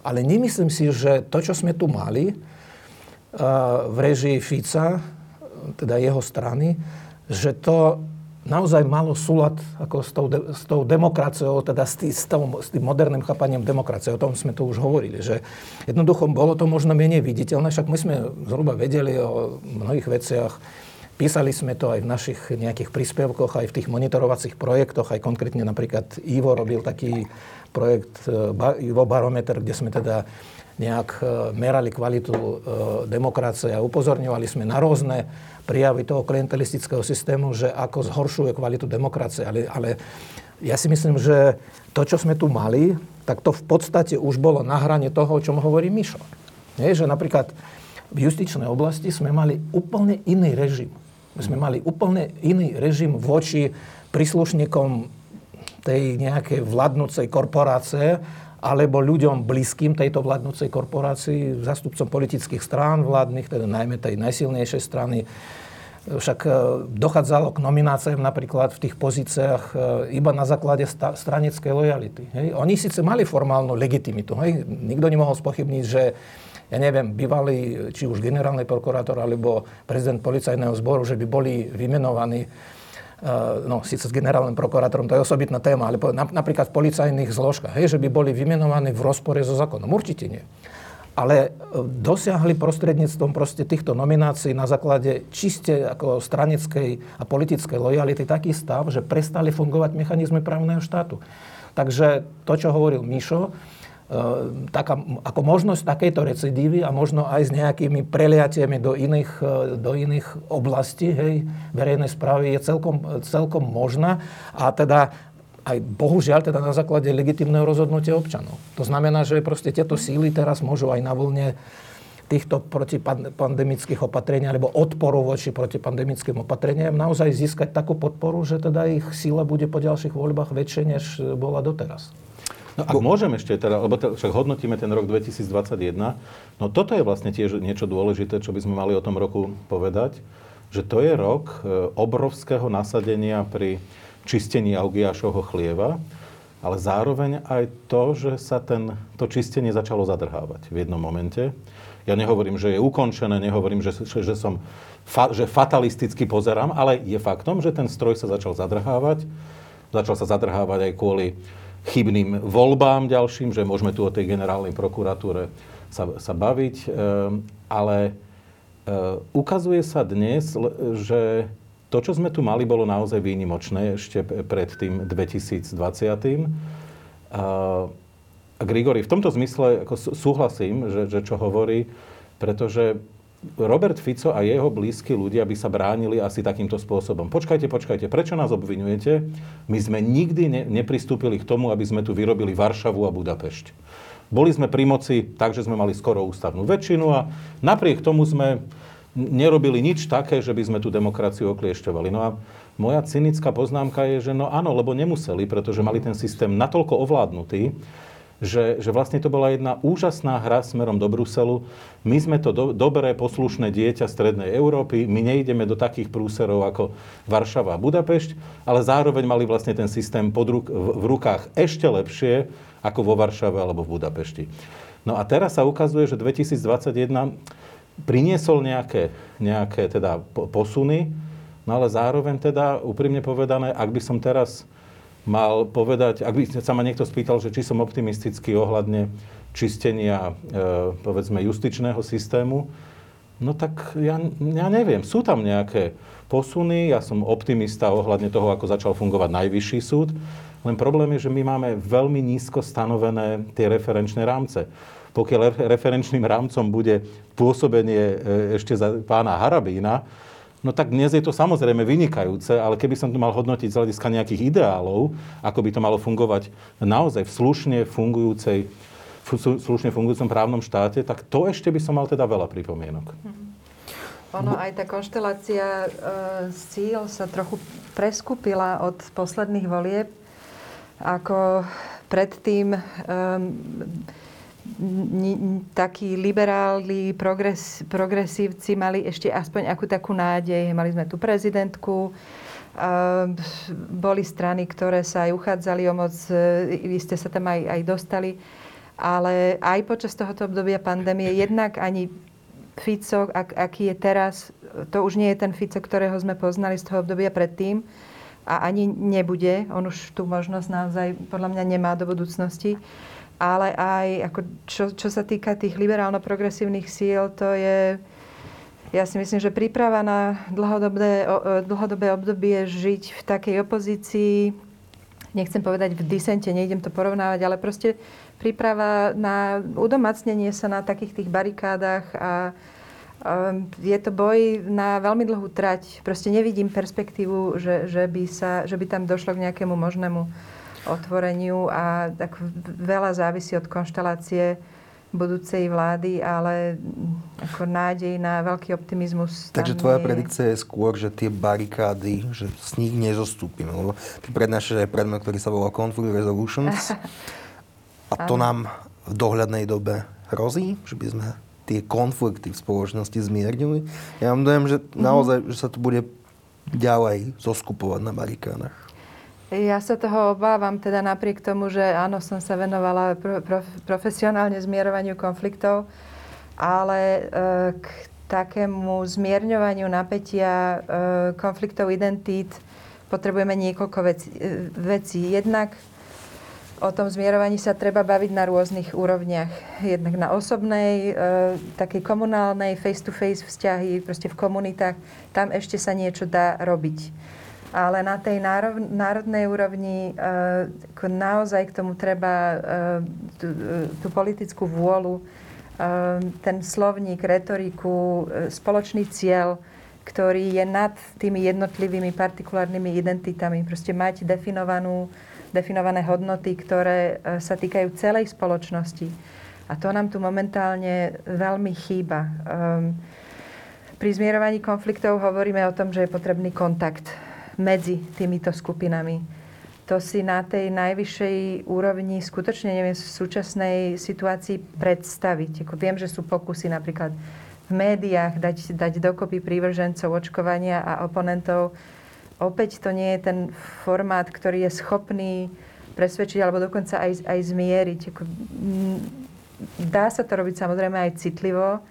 Ale nemyslím si, že to, čo sme tu mali v režii Fica, teda jeho strany, že to naozaj malo súlad ako s tou, de, s tou demokraciou, teda s, tý, s, tom, s tým moderným chápaním demokracie. O tom sme tu už hovorili, že jednoducho bolo to možno menej viditeľné, však my sme zhruba vedeli o mnohých veciach, Písali sme to aj v našich nejakých príspevkoch, aj v tých monitorovacích projektoch, aj konkrétne napríklad Ivo robil taký projekt e, Ivo Barometer, kde sme teda nejak e, merali kvalitu e, demokracie a upozorňovali sme na rôzne prijavy toho klientelistického systému, že ako zhoršuje kvalitu demokracie. Ale, ale ja si myslím, že to, čo sme tu mali, tak to v podstate už bolo na hrane toho, o čom hovorí Mišo. Nie, že napríklad v justičnej oblasti sme mali úplne iný režim. Sme mali úplne iný režim voči príslušníkom tej nejakej vládnúcej korporácie alebo ľuďom blízkym tejto vládnúcej korporácii, zastupcom politických strán vládnych, teda najmä tej najsilnejšej strany. Však e, dochádzalo k nomináciám napríklad v tých pozíciách e, iba na základe stranickej lojality. Hej. Oni síce mali formálnu legitimitu. Hej. Nikto nemohol spochybniť, že ja neviem, bývalý či už generálny prokurátor alebo prezident policajného zboru, že by boli vymenovaní eh, no, síce s generálnym prokurátorom, to je osobitná téma, ale napríklad v policajných zložkách, hej, že by boli vymenovaní v rozpore so zákonom. Určite nie. ale e, dosiahli prostredníctvom proste týchto nominácií na základe čiste ako stranickej a politickej lojality taký stav, že prestali fungovať mechanizmy právneho štátu. Takže to, čo hovoril Mišo, e, taká, ako možnosť takejto recidívy a možno aj s nejakými preliatiami do iných, e, do iných oblastí hej, verejnej správy je celkom, celkom možná. A teda aj bohužiaľ teda na základe legitimného rozhodnutia občanov. To znamená, že proste tieto síly teraz môžu aj na vlne týchto protipandemických opatrení alebo odporu voči protipandemickým opatreniam naozaj získať takú podporu, že teda ich síla bude po ďalších voľbách väčšie, než bola doteraz. No ak môžem ešte teda, lebo to, však hodnotíme ten rok 2021, no toto je vlastne tiež niečo dôležité, čo by sme mali o tom roku povedať, že to je rok e, obrovského nasadenia pri čistení Augiašovho chlieva, ale zároveň aj to, že sa ten, to čistenie začalo zadrhávať v jednom momente. Ja nehovorím, že je ukončené, nehovorím, že, že, som fa, že fatalisticky pozerám, ale je faktom, že ten stroj sa začal zadrhávať. Začal sa zadrhávať aj kvôli chybným voľbám ďalším, že môžeme tu o tej generálnej prokuratúre sa, sa baviť. Ehm, ale e, ukazuje sa dnes, že to, čo sme tu mali, bolo naozaj výnimočné ešte pred tým 2020. A, Grigori, v tomto zmysle ako súhlasím, že, že čo hovorí, pretože Robert Fico a jeho blízki ľudia by sa bránili asi takýmto spôsobom. Počkajte, počkajte, prečo nás obvinujete? My sme nikdy ne, nepristúpili k tomu, aby sme tu vyrobili Varšavu a Budapešť. Boli sme pri moci tak, že sme mali skoro ústavnú väčšinu a napriek tomu sme nerobili nič také, že by sme tú demokraciu okliešťovali. No a moja cynická poznámka je, že no áno, lebo nemuseli, pretože mali ten systém natoľko ovládnutý, že, že vlastne to bola jedna úžasná hra smerom do Bruselu. My sme to do, dobré, poslušné dieťa Strednej Európy, my nejdeme do takých prúserov ako Varšava a Budapešť, ale zároveň mali vlastne ten systém pod ruk, v, v rukách ešte lepšie ako vo Varšave alebo v Budapešti. No a teraz sa ukazuje, že 2021 priniesol nejaké, nejaké teda posuny, no ale zároveň teda úprimne povedané, ak by som teraz mal povedať, ak by sa ma niekto spýtal, že či som optimistický ohľadne čistenia, e, povedzme, justičného systému, no tak ja, ja neviem. Sú tam nejaké posuny, ja som optimista ohľadne toho, ako začal fungovať najvyšší súd, len problém je, že my máme veľmi nízko stanovené tie referenčné rámce. Pokiaľ referenčným rámcom bude pôsobenie e, ešte za pána Harabína, No tak dnes je to samozrejme vynikajúce, ale keby som to mal hodnotiť z hľadiska nejakých ideálov, ako by to malo fungovať naozaj v slušne fungujúcej slušne fungujúcom právnom štáte, tak to ešte by som mal teda veľa pripomienok. Mhm. Ono, aj tá konštelácia e, síl sa trochu preskupila od posledných volieb. Ako predtým e, takí liberáli, progres, progresívci mali ešte aspoň akú takú nádej. Mali sme tu prezidentku, boli strany, ktoré sa aj uchádzali o moc, vy ste sa tam aj, aj dostali. Ale aj počas tohoto obdobia pandémie jednak ani Fico, ak, aký je teraz, to už nie je ten Fico, ktorého sme poznali z toho obdobia predtým a ani nebude. On už tú možnosť naozaj podľa mňa nemá do budúcnosti ale aj ako čo, čo sa týka tých liberálno-progresívnych síl, to je, ja si myslím, že príprava na dlhodobé, dlhodobé obdobie žiť v takej opozícii, nechcem povedať v disente, nejdem to porovnávať, ale proste príprava na udomacnenie sa na takých tých barikádach a je to boj na veľmi dlhú trať. Proste nevidím perspektívu, že, že, by, sa, že by tam došlo k nejakému možnému otvoreniu a tak veľa závisí od konštelácie budúcej vlády, ale ako nádej na veľký optimizmus. Takže tvoja je... predikcia je skôr, že tie barikády, že z nich nezostúpime. Lebo ty prednášaš aj predmet, ktorý sa volá Conflict Resolutions. (laughs) A to nám v dohľadnej dobe hrozí, že by sme tie konflikty v spoločnosti zmiernili. Ja mám dojem, že mhm. naozaj, že sa to bude ďalej zoskupovať na barikádach. Ja sa toho obávam, teda napriek tomu, že áno, som sa venovala pro, pro, profesionálne zmierovaniu konfliktov, ale e, k takému zmierňovaniu napätia e, konfliktov identít potrebujeme niekoľko vecí. E, vecí. Jednak o tom zmierovaní sa treba baviť na rôznych úrovniach. Jednak na osobnej, e, takej komunálnej, face-to-face vzťahy, proste v komunitách. Tam ešte sa niečo dá robiť. Ale na tej národnej úrovni e, naozaj k tomu treba e, tú, tú politickú vôľu, ten slovník, retoriku, spoločný cieľ, ktorý je nad tými jednotlivými partikulárnymi identitami. Proste mať definovanú, definované hodnoty, ktoré e, sa týkajú celej spoločnosti. A to nám tu momentálne veľmi chýba. Um, pri zmierovaní konfliktov hovoríme o tom, že je potrebný kontakt medzi týmito skupinami. To si na tej najvyššej úrovni skutočne neviem v súčasnej situácii predstaviť. Viem, že sú pokusy napríklad v médiách dať, dať dokopy prívržencov očkovania a oponentov. Opäť to nie je ten formát, ktorý je schopný presvedčiť alebo dokonca aj, aj zmieriť. Dá sa to robiť samozrejme aj citlivo,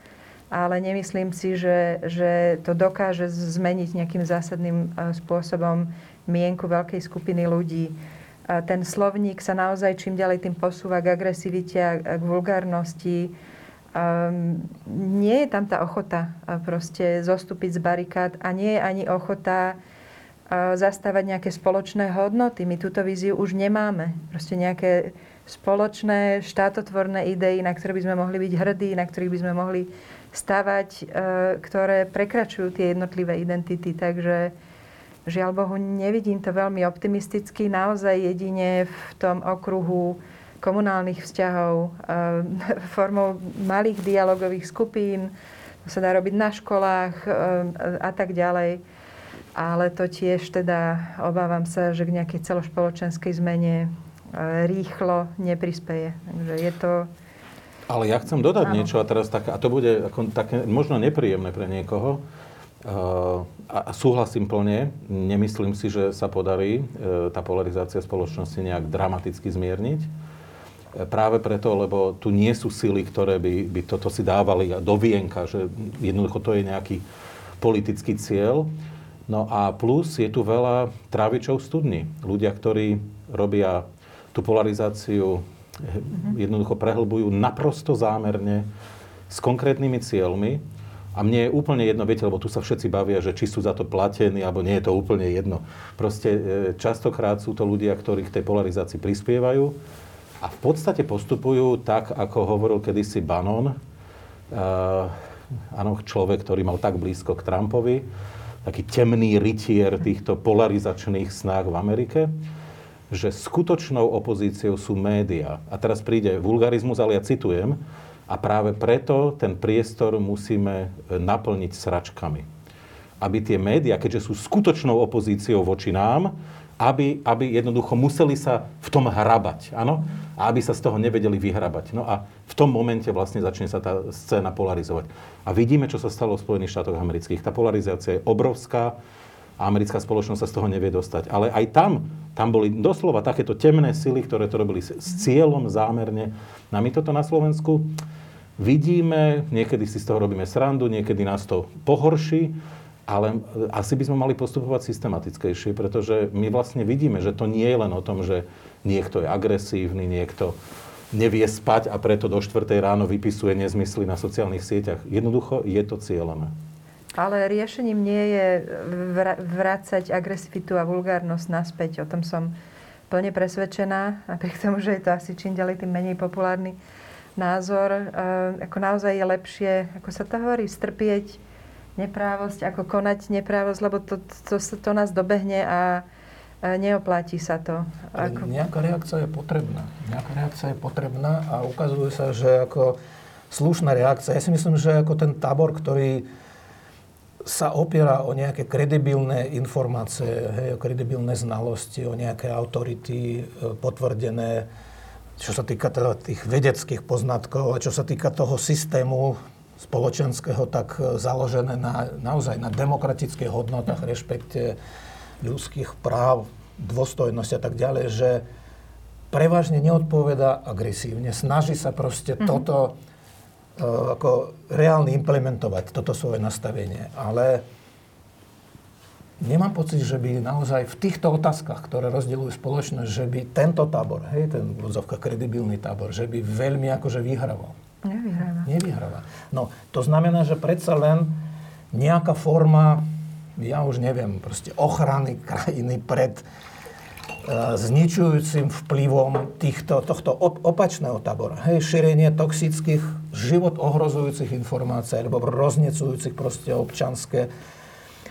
ale nemyslím si, že, že to dokáže zmeniť nejakým zásadným e, spôsobom mienku veľkej skupiny ľudí. Ten slovník sa naozaj čím ďalej tým posúva k agresivite a k vulgárnosti um, nie je tam tá ochota proste zostúpiť z barikád a nie je ani ochota zastávať nejaké spoločné hodnoty. My túto víziu už nemáme. Proste nejaké spoločné štátotvorné idei, na ktoré by sme mohli byť hrdí, na ktorých by sme mohli stavať, uh, ktoré prekračujú tie jednotlivé identity. Takže žiaľ Bohu, nevidím to veľmi optimisticky. Naozaj jedine v tom okruhu komunálnych vzťahov, eh, (laughs) formou malých dialogových skupín, to sa dá robiť na školách eh, a tak ďalej. Ale to tiež teda obávam sa, že k nejakej celospoločenskej zmene rýchlo neprispeje. Takže je to... Ale ja chcem dodať Áno. niečo a teraz tak, a to bude ako také možno nepríjemné pre niekoho. Uh, a súhlasím plne, nemyslím si, že sa podarí uh, tá polarizácia spoločnosti nejak dramaticky zmierniť práve preto, lebo tu nie sú sily, ktoré by, by toto si dávali do vienka, že jednoducho to je nejaký politický cieľ. No a plus je tu veľa trávičov studní. Ľudia, ktorí robia tú polarizáciu, jednoducho prehlbujú naprosto zámerne s konkrétnymi cieľmi. A mne je úplne jedno, viete, lebo tu sa všetci bavia, že či sú za to platení, alebo nie je to úplne jedno. Proste e, častokrát sú to ľudia, ktorí k tej polarizácii prispievajú a v podstate postupujú tak, ako hovoril kedysi Bannon, uh, áno, človek, ktorý mal tak blízko k Trumpovi, taký temný rytier týchto polarizačných snách v Amerike, že skutočnou opozíciou sú médiá. A teraz príde vulgarizmus, ale ja citujem, a práve preto ten priestor musíme naplniť sračkami. Aby tie médiá, keďže sú skutočnou opozíciou voči nám, aby, aby jednoducho museli sa v tom hrabať, áno? A aby sa z toho nevedeli vyhrabať. No a v tom momente vlastne začne sa tá scéna polarizovať. A vidíme, čo sa stalo v Spojených štátoch amerických. Tá polarizácia je obrovská a americká spoločnosť sa z toho nevie dostať. Ale aj tam, tam boli doslova takéto temné sily, ktoré to robili s cieľom zámerne. No a my toto na Slovensku vidíme, niekedy si z toho robíme srandu, niekedy nás to pohorší, ale e, asi by sme mali postupovať systematickejšie, pretože my vlastne vidíme, že to nie je len o tom, že niekto je agresívny, niekto nevie spať a preto do 4. ráno vypisuje nezmysly na sociálnych sieťach. Jednoducho je to cieľené. Ale riešením nie je vrácať agresivitu a vulgárnosť naspäť. O tom som plne presvedčená, napriek tomu, že je to asi čím ďalej tým menej populárny názor. E, ako naozaj je lepšie, ako sa to hovorí, strpieť neprávosť, ako konať neprávosť, lebo to, to, to, to nás dobehne a neoplatí sa to. Ako... Nejaká reakcia je potrebná. Nejaká reakcia je potrebná a ukazuje sa, že ako slušná reakcia. Ja si myslím, že ako ten tábor, ktorý sa opiera o nejaké kredibilné informácie, hej, o kredibilné znalosti, o nejaké autority e, potvrdené, čo sa týka teda tých vedeckých poznatkov a čo sa týka toho systému spoločenského, tak e, založené na, naozaj na demokratických hodnotách, rešpekte ľudských práv, dôstojnosti a tak ďalej, že prevažne neodpoveda agresívne. Snaží sa proste mm-hmm. toto ako reálne implementovať, toto svoje nastavenie. Ale nemám pocit, že by naozaj v týchto otázkach, ktoré rozdeľujú spoločnosť, že by tento tábor, hej, ten vodzovka kredibilný tábor, že by veľmi akože vyhrával. Nevyhráva. Nevyhráva. No, to znamená, že predsa len nejaká forma, ja už neviem, proste ochrany krajiny pred zničujúcim vplyvom týchto, tohto op- opačného tábora. Hej, šírenie toxických, život ohrozujúcich informácií alebo roznecujúcich proste občanské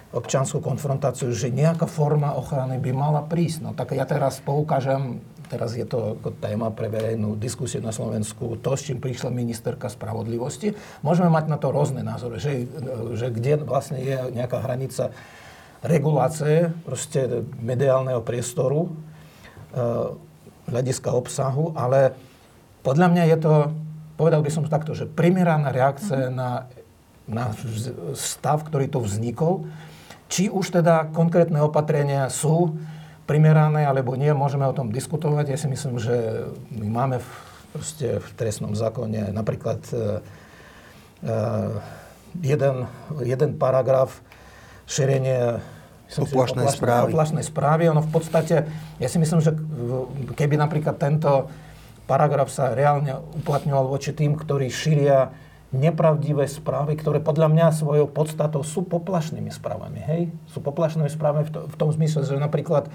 občanskú konfrontáciu, že nejaká forma ochrany by mala prísť. No tak ja teraz poukážem, teraz je to ako téma pre verejnú diskusiu na Slovensku, to, s čím prišla ministerka spravodlivosti. Môžeme mať na to rôzne názory, že, že kde vlastne je nejaká hranica regulácie proste mediálneho priestoru, e, hľadiska obsahu, ale podľa mňa je to, povedal by som to takto, že primeraná reakcia na, na stav, ktorý to vznikol, či už teda konkrétne opatrenia sú primerané alebo nie, môžeme o tom diskutovať. Ja si myslím, že my máme v, proste v trestnom zákone napríklad uh, jeden, jeden paragraf šírenie Poplašnej správy. Poplašnej správy. Ono v podstate, ja si myslím, že keby napríklad tento paragraf sa reálne uplatňoval voči tým, ktorí šíria nepravdivé správy, ktoré podľa mňa svojou podstatou sú poplašnými správami. Hej? Sú poplašnými správami v, to, v tom zmysle, že napríklad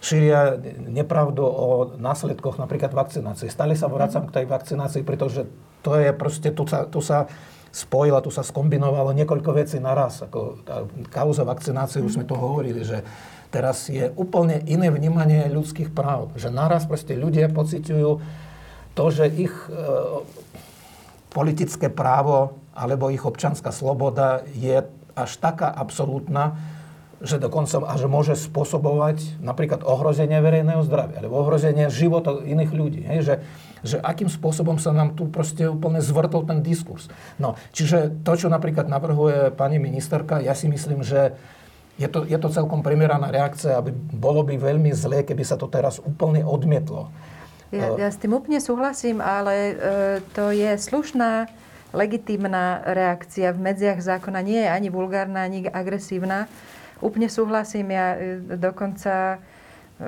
šíria nepravdu o následkoch napríklad vakcinácie. Stále sa vracam k tej vakcinácii, pretože to je proste, tu sa, tu sa spojila, tu sa skombinovalo niekoľko vecí naraz. Ako tá kauza vakcinácie, už sme to hovorili, že teraz je úplne iné vnímanie ľudských práv. Že naraz proste ľudia pociťujú to, že ich e, politické právo alebo ich občanská sloboda je až taká absolútna, že dokonca až môže spôsobovať napríklad ohrozenie verejného zdravia alebo ohrozenie života iných ľudí. Hej? Že, že akým spôsobom sa nám tu proste úplne zvrtol ten diskurs. No, čiže to, čo napríklad navrhuje pani ministerka, ja si myslím, že je to, je to celkom primeraná reakcia, aby bolo by veľmi zlé, keby sa to teraz úplne odmietlo. Ja, ja s tým úplne súhlasím, ale e, to je slušná, legitímna reakcia v medziach zákona. Nie je ani vulgárna, ani agresívna. Úplne súhlasím. Ja e, dokonca e,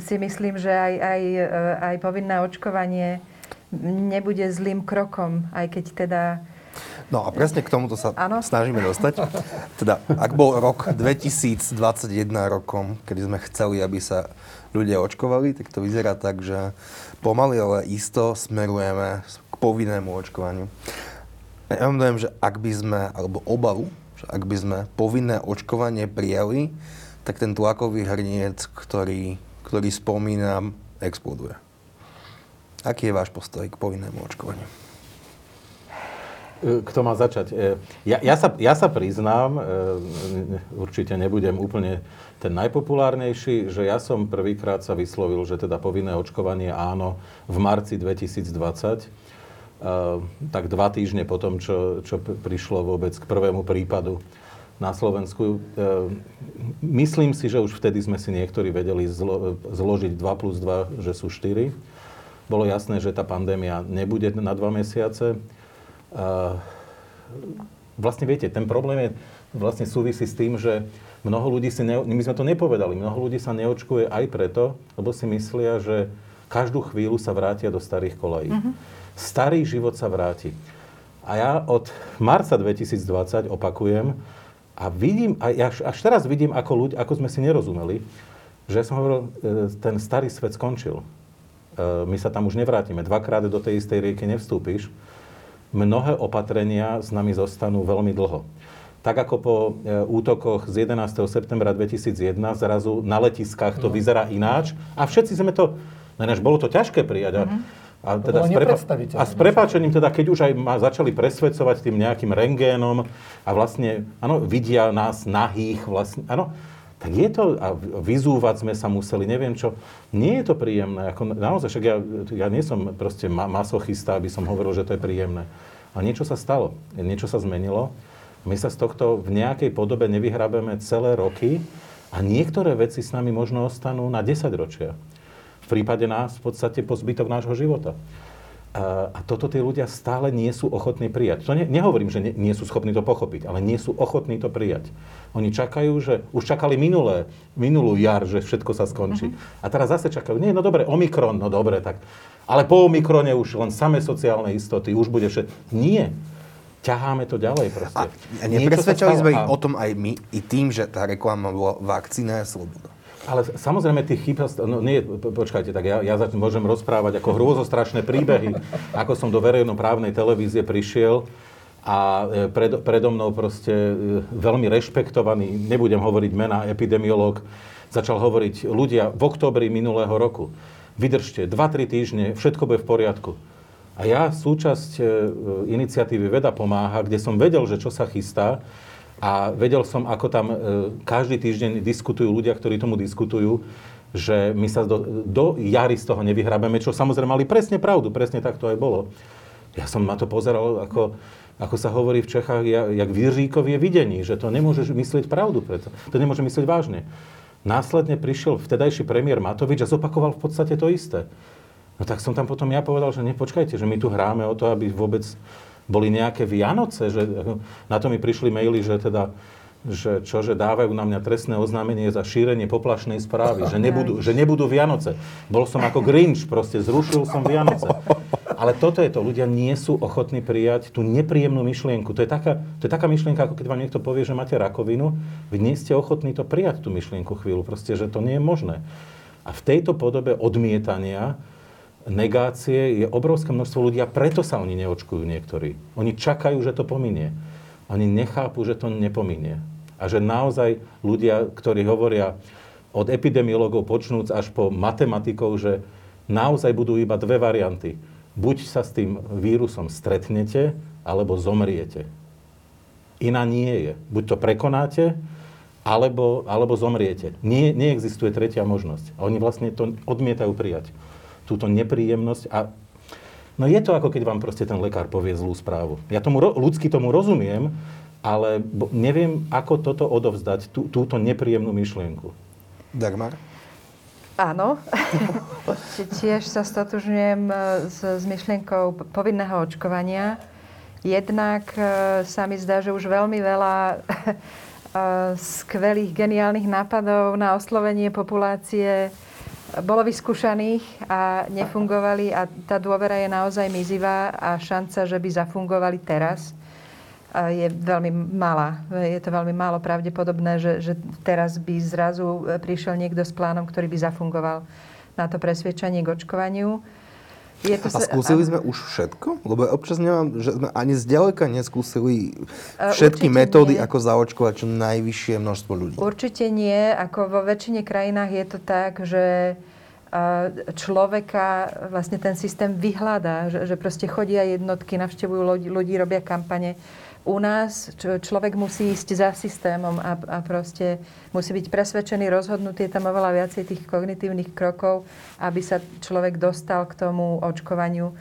si myslím, že aj, aj, e, aj povinné očkovanie nebude zlým krokom, aj keď teda No a presne k tomuto sa ano. snažíme dostať. Teda, ak bol rok 2021 rokom, kedy sme chceli, aby sa ľudia očkovali, tak to vyzerá tak, že pomaly, ale isto smerujeme k povinnému očkovaniu. Ja mám dojem, že ak by sme, alebo obavu, že ak by sme povinné očkovanie prijali, tak ten tlakový hrniec, ktorý, ktorý spomínam, exploduje. Aký je váš postoj k povinnému očkovaniu? Kto má začať? E, ja, ja, sa, ja sa priznám, e, určite nebudem úplne ten najpopulárnejší, že ja som prvýkrát sa vyslovil, že teda povinné očkovanie áno v marci 2020. E, tak dva týždne potom, čo, čo prišlo vôbec k prvému prípadu na Slovensku. Myslím si, že už vtedy sme si niektorí vedeli zlo, zložiť 2 plus 2, že sú 4. Bolo jasné, že tá pandémia nebude na dva mesiace vlastne viete, ten problém je vlastne súvisí s tým, že mnoho ľudí si, ne, my sme to nepovedali, mnoho ľudí sa neočkuje aj preto, lebo si myslia, že každú chvíľu sa vrátia do starých kolají. Mm-hmm. Starý život sa vráti. A ja od marca 2020 opakujem a vidím, a ja až, až teraz vidím, ako, ľudia, ako sme si nerozumeli, že som hovoril, e, ten starý svet skončil. E, my sa tam už nevrátime. Dvakrát do tej istej rieky nevstúpiš mnohé opatrenia s nami zostanú veľmi dlho. Tak ako po e, útokoch z 11. septembra 2001 zrazu na letiskách to no. vyzerá ináč a všetci sme to, než bolo to ťažké prijať. Mm-hmm. A, teda s, prepa- a s prepáčením, teda, keď už aj ma začali presvedcovať tým nejakým rengénom a vlastne, áno, vidia nás nahých, vlastne, áno, tak je to, a vyzúvať sme sa museli, neviem čo, nie je to príjemné. Ako, naozaj, však ja, ja nie som proste masochista, aby som hovoril, že to je príjemné. Ale niečo sa stalo, niečo sa zmenilo. My sa z tohto v nejakej podobe nevyhrabeme celé roky a niektoré veci s nami možno ostanú na 10 ročia. V prípade nás v podstate po zbytok nášho života. A toto tí ľudia stále nie sú ochotní prijať. To ne, nehovorím, že nie, nie sú schopní to pochopiť, ale nie sú ochotní to prijať. Oni čakajú, že už čakali minulé, minulú jar, že všetko sa skončí. Uh-huh. A teraz zase čakajú, nie, no dobre, Omikron, no dobre, tak. Ale po Omikrone už len samé sociálne istoty, už bude všetko. Nie. Ťaháme to ďalej proste. A nepresvedčali sme ich o tom aj my, i tým, že tá reklama bola vakcína je sloboda. Ale samozrejme tých chyb, no nie, počkajte, tak ja, ja začnem, môžem rozprávať ako hrôzostrašné príbehy, (laughs) ako som do verejnoprávnej televízie prišiel a e, pred, predo mnou proste e, veľmi rešpektovaný, nebudem hovoriť mena, epidemiológ, začal hovoriť ľudia v oktobri minulého roku. Vydržte, 2-3 týždne, všetko bude v poriadku. A ja súčasť e, iniciatívy Veda pomáha, kde som vedel, že čo sa chystá, a vedel som, ako tam e, každý týždeň diskutujú ľudia, ktorí tomu diskutujú, že my sa do, do jary z toho nevyhrabeme, čo samozrejme mali presne pravdu, presne tak to aj bolo. Ja som na to pozeral, ako, ako sa hovorí v Čechách, jak Viržíkov je videní, že to nemôže myslieť pravdu, preto. to nemôže myslieť vážne. Následne prišiel vtedajší premiér Matovič a zopakoval v podstate to isté. No tak som tam potom ja povedal, že nepočkajte, že my tu hráme o to, aby vôbec boli nejaké Vianoce, že na to mi prišli maily, že teda že čo, dávajú na mňa trestné oznámenie za šírenie poplašnej správy, že nebudú, že nebudú Vianoce. Bol som ako Grinch, proste zrušil som Vianoce. Ale toto je to, ľudia nie sú ochotní prijať tú nepríjemnú myšlienku. To je, taká, to je taká myšlienka, ako keď vám niekto povie, že máte rakovinu, vy nie ste ochotní to prijať, tú myšlienku chvíľu, proste, že to nie je možné. A v tejto podobe odmietania negácie je obrovské množstvo ľudí a preto sa oni neočkujú niektorí. Oni čakajú, že to pominie. Oni nechápu, že to nepominie. A že naozaj ľudia, ktorí hovoria od epidemiologov počnúc až po matematikov, že naozaj budú iba dve varianty. Buď sa s tým vírusom stretnete, alebo zomriete. Iná nie je. Buď to prekonáte, alebo, alebo zomriete. Nie, neexistuje tretia možnosť. A oni vlastne to odmietajú prijať túto nepríjemnosť a No je to ako keď vám proste ten lekár povie zlú správu. Ja tomu, ľudsky tomu rozumiem, ale neviem, ako toto odovzdať, tú, túto nepríjemnú myšlienku. Dagmar? Áno. (laughs) Tiež sa stotužňujem e, s, s myšlienkou povinného očkovania. Jednak e, sa mi zdá, že už veľmi veľa (laughs) e, skvelých, geniálnych nápadov na oslovenie populácie bolo vyskúšaných a nefungovali a tá dôvera je naozaj mizivá a šanca, že by zafungovali teraz, je veľmi malá. Je to veľmi málo pravdepodobné, že, že teraz by zrazu prišiel niekto s plánom, ktorý by zafungoval na to presviečanie k očkovaniu. Je to a skúsili sme už všetko? Lebo občas nemám, že sme ani zďaleka neskúsili všetky Určite metódy, nie. ako zaočkovať čo najvyššie množstvo ľudí. Určite nie. Ako vo väčšine krajinách je to tak, že človeka vlastne ten systém vyhľadá, že, že proste chodia jednotky, navštevujú ľudí, ľudí robia kampane u nás človek musí ísť za systémom a, a proste musí byť presvedčený, rozhodnutý. Je tam oveľa viacej tých kognitívnych krokov, aby sa človek dostal k tomu očkovaniu.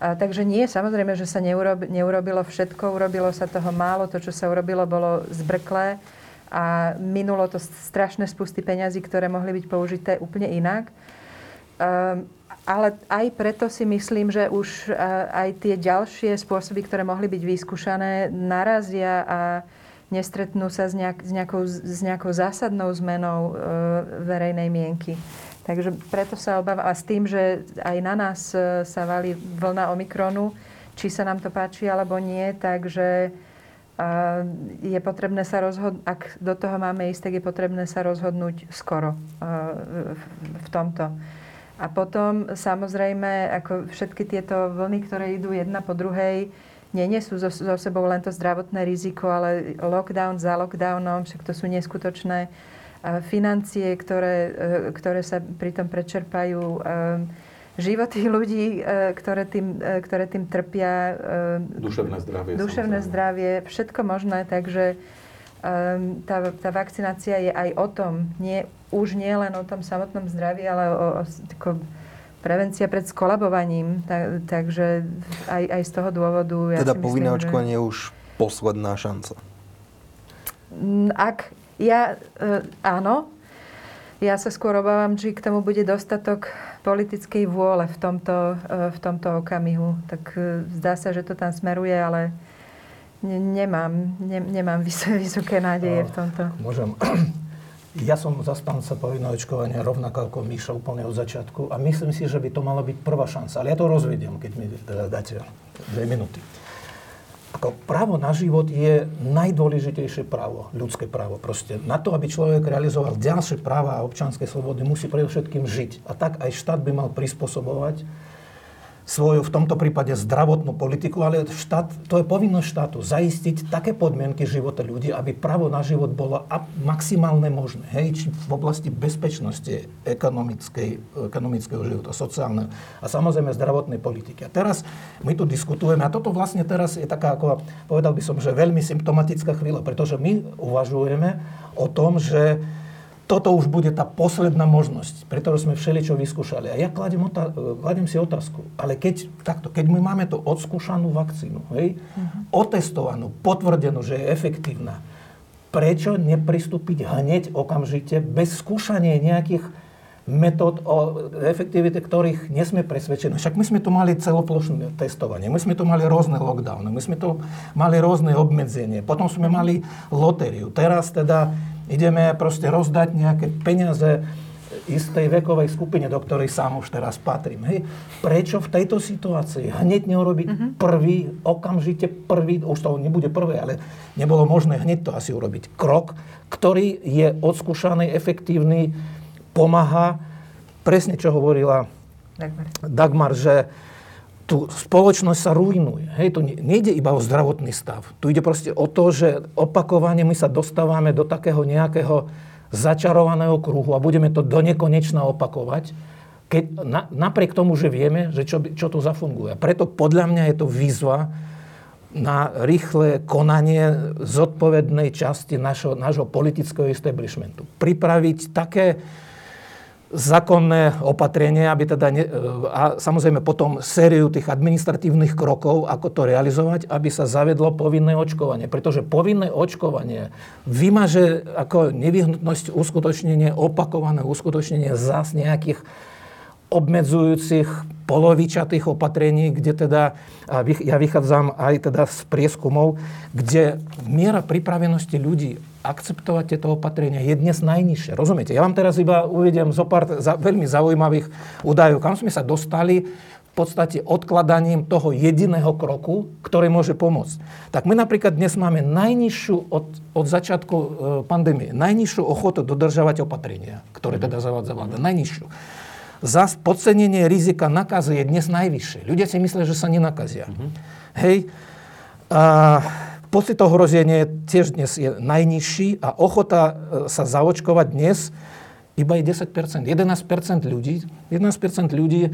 A, takže nie, samozrejme, že sa neurob, neurobilo všetko, urobilo sa toho málo. To, čo sa urobilo, bolo zbrklé a minulo to strašné spusty peňazí, ktoré mohli byť použité úplne inak. Um, ale aj preto si myslím, že už aj tie ďalšie spôsoby, ktoré mohli byť vyskúšané, narazia a nestretnú sa s, nejak, s, nejakou, s nejakou zásadnou zmenou e, verejnej mienky. Takže preto sa obávam, a s tým, že aj na nás e, sa valí vlna Omikronu, či sa nám to páči alebo nie, takže je potrebné sa rozhodnúť, ak do toho máme ísť, tak je potrebné sa rozhodnúť skoro e, v tomto. A potom samozrejme, ako všetky tieto vlny, ktoré idú jedna po druhej, nenesú so, so sebou len to zdravotné riziko, ale lockdown za lockdownom, však to sú neskutočné financie, ktoré, e, ktoré sa pritom prečerpajú, e, životy ľudí, e, ktoré tým, ktoré tým trpia. Duševné zdravie. Duševné samozrejme. zdravie, všetko možné, takže tá, tá vakcinácia je aj o tom, nie už nie len o tom samotnom zdraví, ale o, o tako, prevencia pred skolabovaním. Tak, takže aj, aj z toho dôvodu... Ja teda povinné očkovanie je už posledná šanca. Ak ja, e, áno, Ja sa skôr obávam, že k tomu bude dostatok politickej vôle v tomto, e, v tomto okamihu. Tak e, zdá sa, že to tam smeruje, ale ne, nemám, ne, nemám vys- (laughs) vysoké nádeje v tomto. Môžem. Ja som zastanca povinného očkovania rovnako ako Míša úplne od začiatku a myslím si, že by to mala byť prvá šanca. Ale ja to rozvediem, keď mi teda dáte dve minúty. Ako právo na život je najdôležitejšie právo, ľudské právo. Proste na to, aby človek realizoval ďalšie práva a občanské slobody, musí predovšetkým žiť. A tak aj štát by mal prispôsobovať svoju, v tomto prípade zdravotnú politiku, ale štát, to je povinnosť štátu zaistiť také podmienky života ľudí, aby právo na život bolo maximálne možné. Hej, či v oblasti bezpečnosti ekonomického života, sociálneho a samozrejme zdravotnej politiky. A teraz my tu diskutujeme a toto vlastne teraz je taká, ako povedal by som, že veľmi symptomatická chvíľa, pretože my uvažujeme o tom, že toto už bude tá posledná možnosť, pretože sme všeličo vyskúšali. A ja kladem, otá- kladem si otázku, ale keď, takto, keď my máme to odskúšanú vakcínu, hej, uh-huh. otestovanú, potvrdenú, že je efektívna, prečo nepristúpiť hneď okamžite bez skúšania nejakých metód o efektivite, ktorých nie sme presvedčení. Však my sme tu mali celoplošné testovanie, my sme tu mali rôzne lockdowny, my sme tu mali rôzne obmedzenie, potom sme mali lotériu. Teraz teda ideme proste rozdať nejaké peniaze istej vekovej skupine, do ktorej sám už teraz patrím. Hej. Prečo v tejto situácii hneď neurobiť uh-huh. prvý, okamžite prvý, už to nebude prvé, ale nebolo možné hneď to asi urobiť, krok, ktorý je odskúšaný, efektívny, pomáha, presne čo hovorila Dagmar, Dagmar že tu spoločnosť sa ruinuje. Hej, tu nejde iba o zdravotný stav. Tu ide proste o to, že opakovane my sa dostávame do takého nejakého začarovaného kruhu a budeme to do nekonečna opakovať, keď na, napriek tomu, že vieme, že čo, čo tu zafunguje. Preto podľa mňa je to výzva na rýchle konanie zodpovednej časti našho, našho politického establishmentu. Pripraviť také zákonné opatrenie, aby teda ne, a samozrejme potom sériu tých administratívnych krokov, ako to realizovať, aby sa zavedlo povinné očkovanie. Pretože povinné očkovanie vymaže ako nevyhnutnosť uskutočnenie, opakované uskutočnenie zás nejakých obmedzujúcich polovičatých opatrení, kde teda, ja vychádzam aj teda z prieskumov, kde miera pripravenosti ľudí akceptovať tieto opatrenia je dnes najnižšie. Rozumiete? Ja vám teraz iba uvediem zo pár za, veľmi zaujímavých údajov, kam sme sa dostali v podstate odkladaním toho jediného kroku, ktorý môže pomôcť. Tak my napríklad dnes máme najnižšiu od, od začiatku e, pandémie, najnižšiu ochotu dodržavať opatrenia, ktoré teda zavádza vláda. Najnižšiu. Zas podcenenie rizika nakazy je dnes najvyššie. Ľudia si myslia, že sa nenakazia. Uh-huh. Hej. A, Pocit ohrozenia tiež dnes je najnižší a ochota e, sa zaočkovať dnes iba je 10%. 11% ľudí, 11% ľudí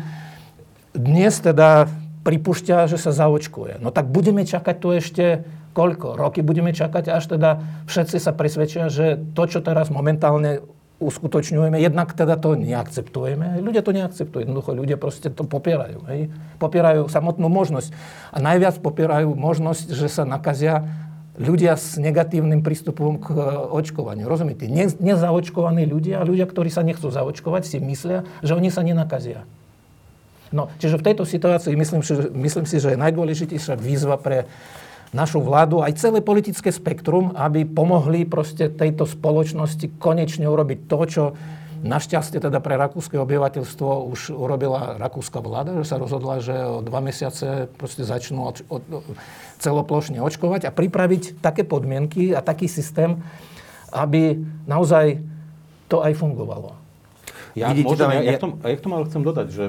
dnes teda pripúšťa, že sa zaočkuje. No tak budeme čakať tu ešte koľko? Roky budeme čakať, až teda všetci sa presvedčia, že to, čo teraz momentálne uskutočňujeme, jednak teda to neakceptujeme. Ľudia to neakceptujú. Jednoducho ľudia proste to popierajú. Hej? Popierajú samotnú možnosť. A najviac popierajú možnosť, že sa nakazia ľudia s negatívnym prístupom k e, očkovaniu. Rozumiete? Ne, nezaočkovaní ľudia ľudia, ktorí sa nechcú zaočkovať, si myslia, že oni sa nenakazia. No, čiže v tejto situácii myslím, myslím si, že je najdôležitejšia výzva pre našu vládu, aj celé politické spektrum, aby pomohli proste tejto spoločnosti konečne urobiť to, čo Našťastie teda pre rakúske obyvateľstvo už urobila rakúska vláda, že sa rozhodla, že o dva mesiace proste začnú od, od, celoplošne očkovať a pripraviť také podmienky a taký systém, aby naozaj to aj fungovalo. Ja, môžem, ja, ja, ja, k tomu, ja k tomu ale chcem dodať, že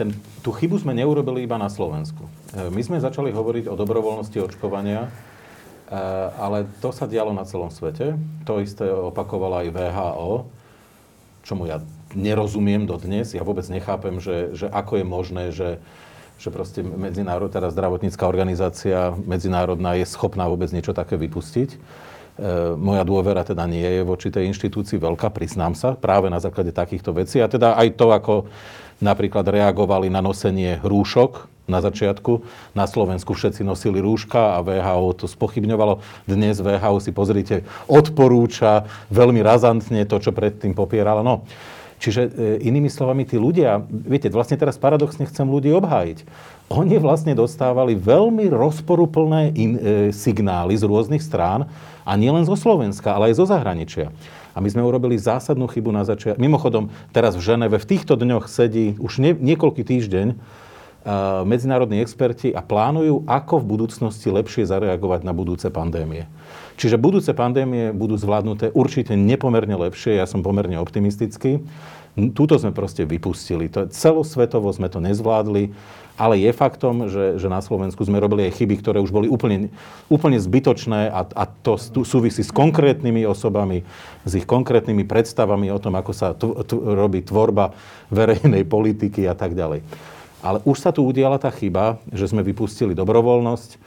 ten, tú chybu sme neurobili iba na Slovensku. My sme začali hovoriť o dobrovoľnosti očkovania, e, ale to sa dialo na celom svete. To isté opakovala aj VHO, čomu ja nerozumiem dodnes. Ja vôbec nechápem, že, že ako je možné, že, že proste medzinárod, teda zdravotnícká organizácia medzinárodná je schopná vôbec niečo také vypustiť. E, moja dôvera teda nie je voči tej inštitúcii veľká, priznám sa, práve na základe takýchto vecí. A teda aj to, ako napríklad reagovali na nosenie rúšok na začiatku. Na Slovensku všetci nosili rúška a VHO to spochybňovalo. Dnes VHO si pozrite, odporúča veľmi razantne to, čo predtým popieralo. No, Čiže e, inými slovami, tí ľudia, viete, vlastne teraz paradoxne chcem ľudí obhájiť. Oni vlastne dostávali veľmi rozporuplné in, e, signály z rôznych strán a nielen zo Slovenska, ale aj zo zahraničia. A my sme urobili zásadnú chybu na začiatku. Mimochodom, teraz v Ženeve v týchto dňoch sedí už nie, niekoľký týždeň medzinárodní experti a plánujú, ako v budúcnosti lepšie zareagovať na budúce pandémie. Čiže budúce pandémie budú zvládnuté určite nepomerne lepšie, ja som pomerne optimistický. Túto sme proste vypustili. To, celosvetovo sme to nezvládli, ale je faktom, že, že na Slovensku sme robili aj chyby, ktoré už boli úplne, úplne zbytočné a, a to súvisí s konkrétnymi osobami, s ich konkrétnymi predstavami o tom, ako sa t- t- robí tvorba verejnej politiky a tak ďalej. Ale už sa tu udiala tá chyba, že sme vypustili dobrovoľnosť, e,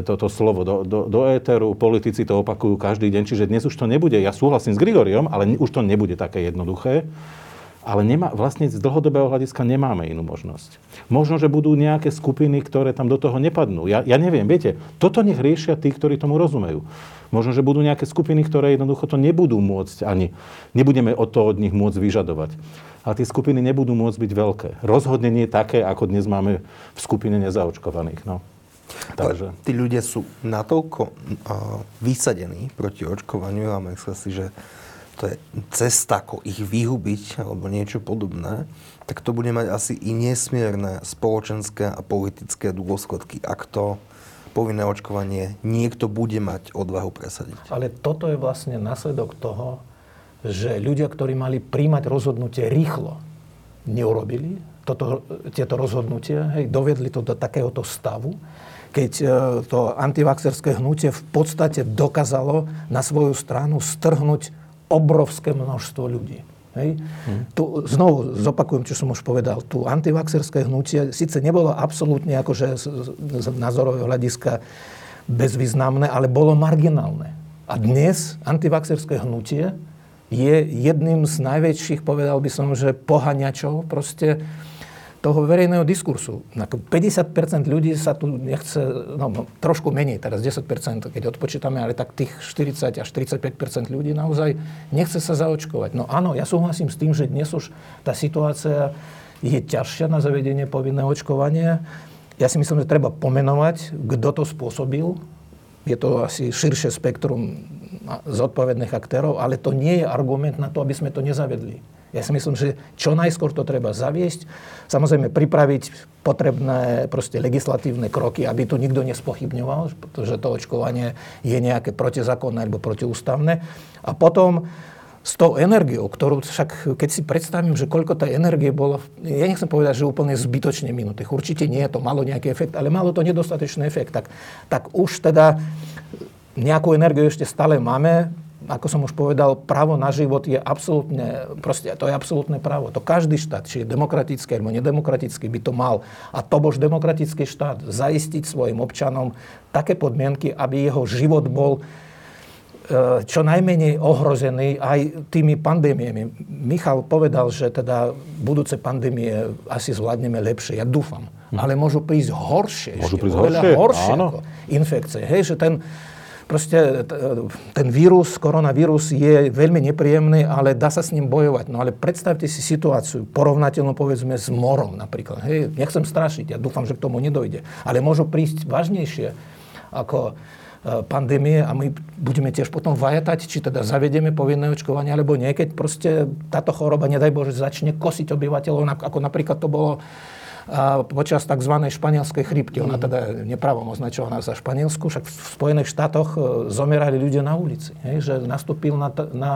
toto slovo do, do, do éteru, politici to opakujú každý deň, čiže dnes už to nebude, ja súhlasím s Grigoriom, ale už to nebude také jednoduché. Ale nemá, vlastne z dlhodobého hľadiska nemáme inú možnosť. Možno, že budú nejaké skupiny, ktoré tam do toho nepadnú. Ja, ja neviem, viete, toto nech riešia tí, ktorí tomu rozumejú. Možno, že budú nejaké skupiny, ktoré jednoducho to nebudú môcť ani, nebudeme o to od nich môcť vyžadovať. Ale tie skupiny nebudú môcť byť veľké. Rozhodne nie také, ako dnes máme v skupine nezaočkovaných. No. Takže. Tí ľudia sú natoľko uh, vysadení proti očkovaniu a myslia si, že to je cesta, ako ich vyhubiť alebo niečo podobné, tak to bude mať asi i nesmierne spoločenské a politické dôsledky, ak to povinné očkovanie niekto bude mať odvahu presadiť. Ale toto je vlastne následok toho, že ľudia, ktorí mali príjmať rozhodnutie rýchlo, neurobili toto, tieto rozhodnutie, hej, dovedli to do takéhoto stavu, keď e, to antivaxerské hnutie v podstate dokázalo na svoju stranu strhnúť obrovské množstvo ľudí. Hej. Tu znovu zopakujem, čo som už povedal. Tu antivaxerské hnutie síce nebolo absolútne akože z, z názorového hľadiska bezvýznamné, ale bolo marginálne. A dnes antivaxerské hnutie je jedným z najväčších, povedal by som, že pohaňačov proste toho verejného diskursu. 50% ľudí sa tu nechce, no, no trošku menej, teraz 10%, keď odpočítame, ale tak tých 40 až 45% ľudí naozaj nechce sa zaočkovať. No áno, ja súhlasím s tým, že dnes už tá situácia je ťažšia na zavedenie povinného očkovania. Ja si myslím, že treba pomenovať, kto to spôsobil. Je to asi širšie spektrum zodpovedných aktérov, ale to nie je argument na to, aby sme to nezavedli. Ja si myslím, že čo najskôr to treba zaviesť, samozrejme pripraviť potrebné proste legislatívne kroky, aby to nikto nespochybňoval, pretože to očkovanie je nejaké protizákonné alebo protiústavné. A potom s tou energiou, ktorú však, keď si predstavím, že koľko tej energie bolo, ja nechcem povedať, že úplne zbytočne minutých, určite nie, to malo nejaký efekt, ale malo to nedostatočný efekt, tak, tak už teda nejakú energiu ešte stále máme, ako som už povedal, právo na život je absolútne, proste to je absolútne právo. To každý štát, či je demokratický alebo nedemokratický, by to mal. A to bož demokratický štát zaistiť svojim občanom také podmienky, aby jeho život bol e, čo najmenej ohrozený aj tými pandémiami. Michal povedal, že teda budúce pandémie asi zvládneme lepšie. Ja dúfam. Hm. Ale môžu prísť horšie. Môžu prísť horšie? horšie Áno. infekcie. Hej, že ten, Proste ten vírus, koronavírus je veľmi nepríjemný, ale dá sa s ním bojovať. No ale predstavte si situáciu, porovnateľnú povedzme s morom napríklad. Hej, nechcem strašiť, ja dúfam, že k tomu nedojde. Ale môžu prísť vážnejšie ako e, pandémie a my budeme tiež potom vajatať, či teda zavedieme povinné očkovanie alebo nie, keď proste táto choroba, nedaj Bože, začne kosiť obyvateľov, ako napríklad to bolo počas tzv. španielskej chrípky. Ona mhm. teda nepravom označovaná za Španielsku, však v Spojených štátoch e, zomierali ľudia na ulici. Hej, že nastúpil na, na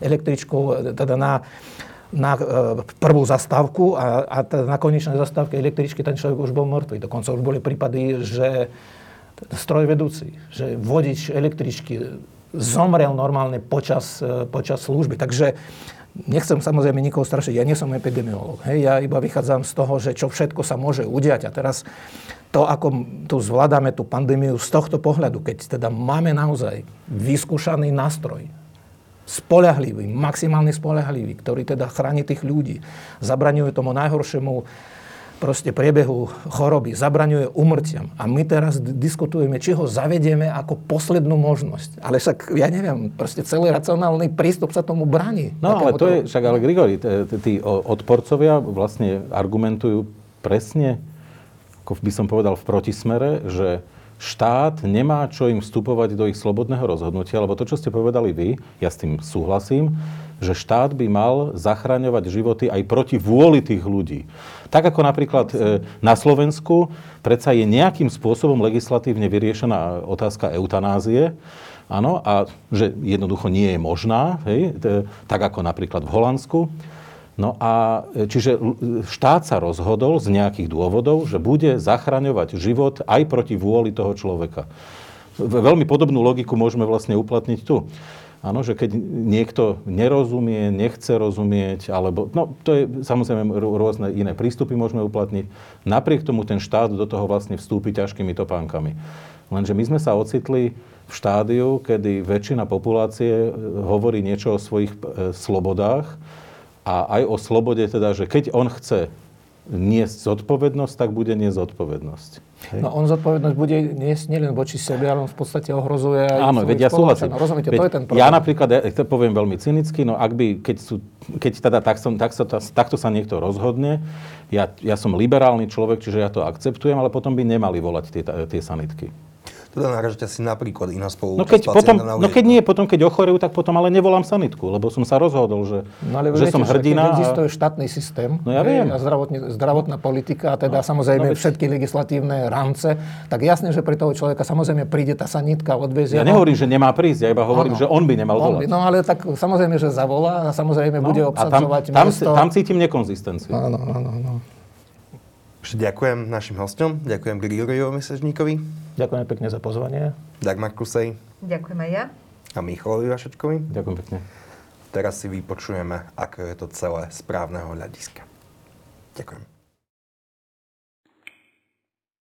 električku, teda na na e, prvú zastávku a, a teda na konečnej zastávke električky ten človek už bol mŕtvý. Dokonca už boli prípady, že stroj vedúci, že vodič električky zomrel normálne počas, e, počas služby. Takže Nechcem samozrejme nikoho strašiť, ja nie som epidemiolog. Hej, ja iba vychádzam z toho, že čo všetko sa môže udiať. A teraz to, ako tu zvládame tú pandémiu z tohto pohľadu, keď teda máme naozaj vyskúšaný nástroj, spolahlivý, maximálne spolahlivý, ktorý teda chráni tých ľudí, zabraňuje tomu najhoršiemu proste priebehu choroby, zabraňuje umrtiam. A my teraz diskutujeme, či ho zavedieme ako poslednú možnosť. Ale však, ja neviem, proste celý racionálny prístup sa tomu bráni. No ale to je, však ale Grigori, tí odporcovia vlastne argumentujú presne, ako by som povedal v protismere, že štát nemá čo im vstupovať do ich slobodného rozhodnutia, lebo to, čo ste povedali vy, ja s tým súhlasím, že štát by mal zachraňovať životy aj proti vôli tých ľudí. Tak ako napríklad e, na Slovensku predsa je nejakým spôsobom legislatívne vyriešená otázka eutanázie, Áno, a že jednoducho nie je možná, hej, tak ako napríklad v Holandsku. No a e, čiže štát sa rozhodol z nejakých dôvodov, že bude zachraňovať život aj proti vôli toho človeka. Veľmi podobnú logiku môžeme vlastne uplatniť tu. Áno, že keď niekto nerozumie, nechce rozumieť, alebo, no to je samozrejme rô- rôzne iné prístupy môžeme uplatniť. Napriek tomu ten štát do toho vlastne vstúpi ťažkými topánkami. Lenže my sme sa ocitli v štádiu, kedy väčšina populácie e, hovorí niečo o svojich e, slobodách a aj o slobode teda, že keď on chce niesť zodpovednosť, tak bude niesť zodpovednosť. Hej. No on zodpovednosť bude niesť nielen voči sebe, ale on v podstate ohrozuje aj Áno, veď ja súhlasím. Rozumiete, Veď to je ten problém. Ja napríklad, ja to poviem veľmi cynicky, no ak by, keď, sú, keď teda tak som, tak sa, takto sa niekto rozhodne, ja, ja som liberálny človek, čiže ja to akceptujem, ale potom by nemali volať tie, tie sanitky. Teda naražate si napríklad iná spolu No keď, potom, no keď nie, potom keď ochorejú, tak potom ale nevolám sanitku, lebo som sa rozhodol, že, No ale že viete, som že hrdina. Keď a- existuje štátny systém No ja viem. a zdravotne, zdravotná politika a teda samozrejme no veď- všetky legislatívne rámce, tak jasne, že pre toho človeka samozrejme príde tá sanitka, odvezie Ja ho. nehovorím, že nemá prísť, ja iba hovorím, Áno. že on by nemal On volať. by- No ale tak samozrejme, že zavolá a samozrejme No, bude a tam, obsadzovať tam, miesto. tam cítim nekonzistenciu. Áno, áno, áno. Ešte ďakujem našim hostom, ďakujem Grigoriovi Sežníkovi, Ďakujem pekne za pozvanie. Dagmar Kusej Ďakujem aj ja. a Michalovi Vašečkovi. Ďakujem pekne. Teraz si vypočujeme, ako je to celé správneho hľadiska. Ďakujem.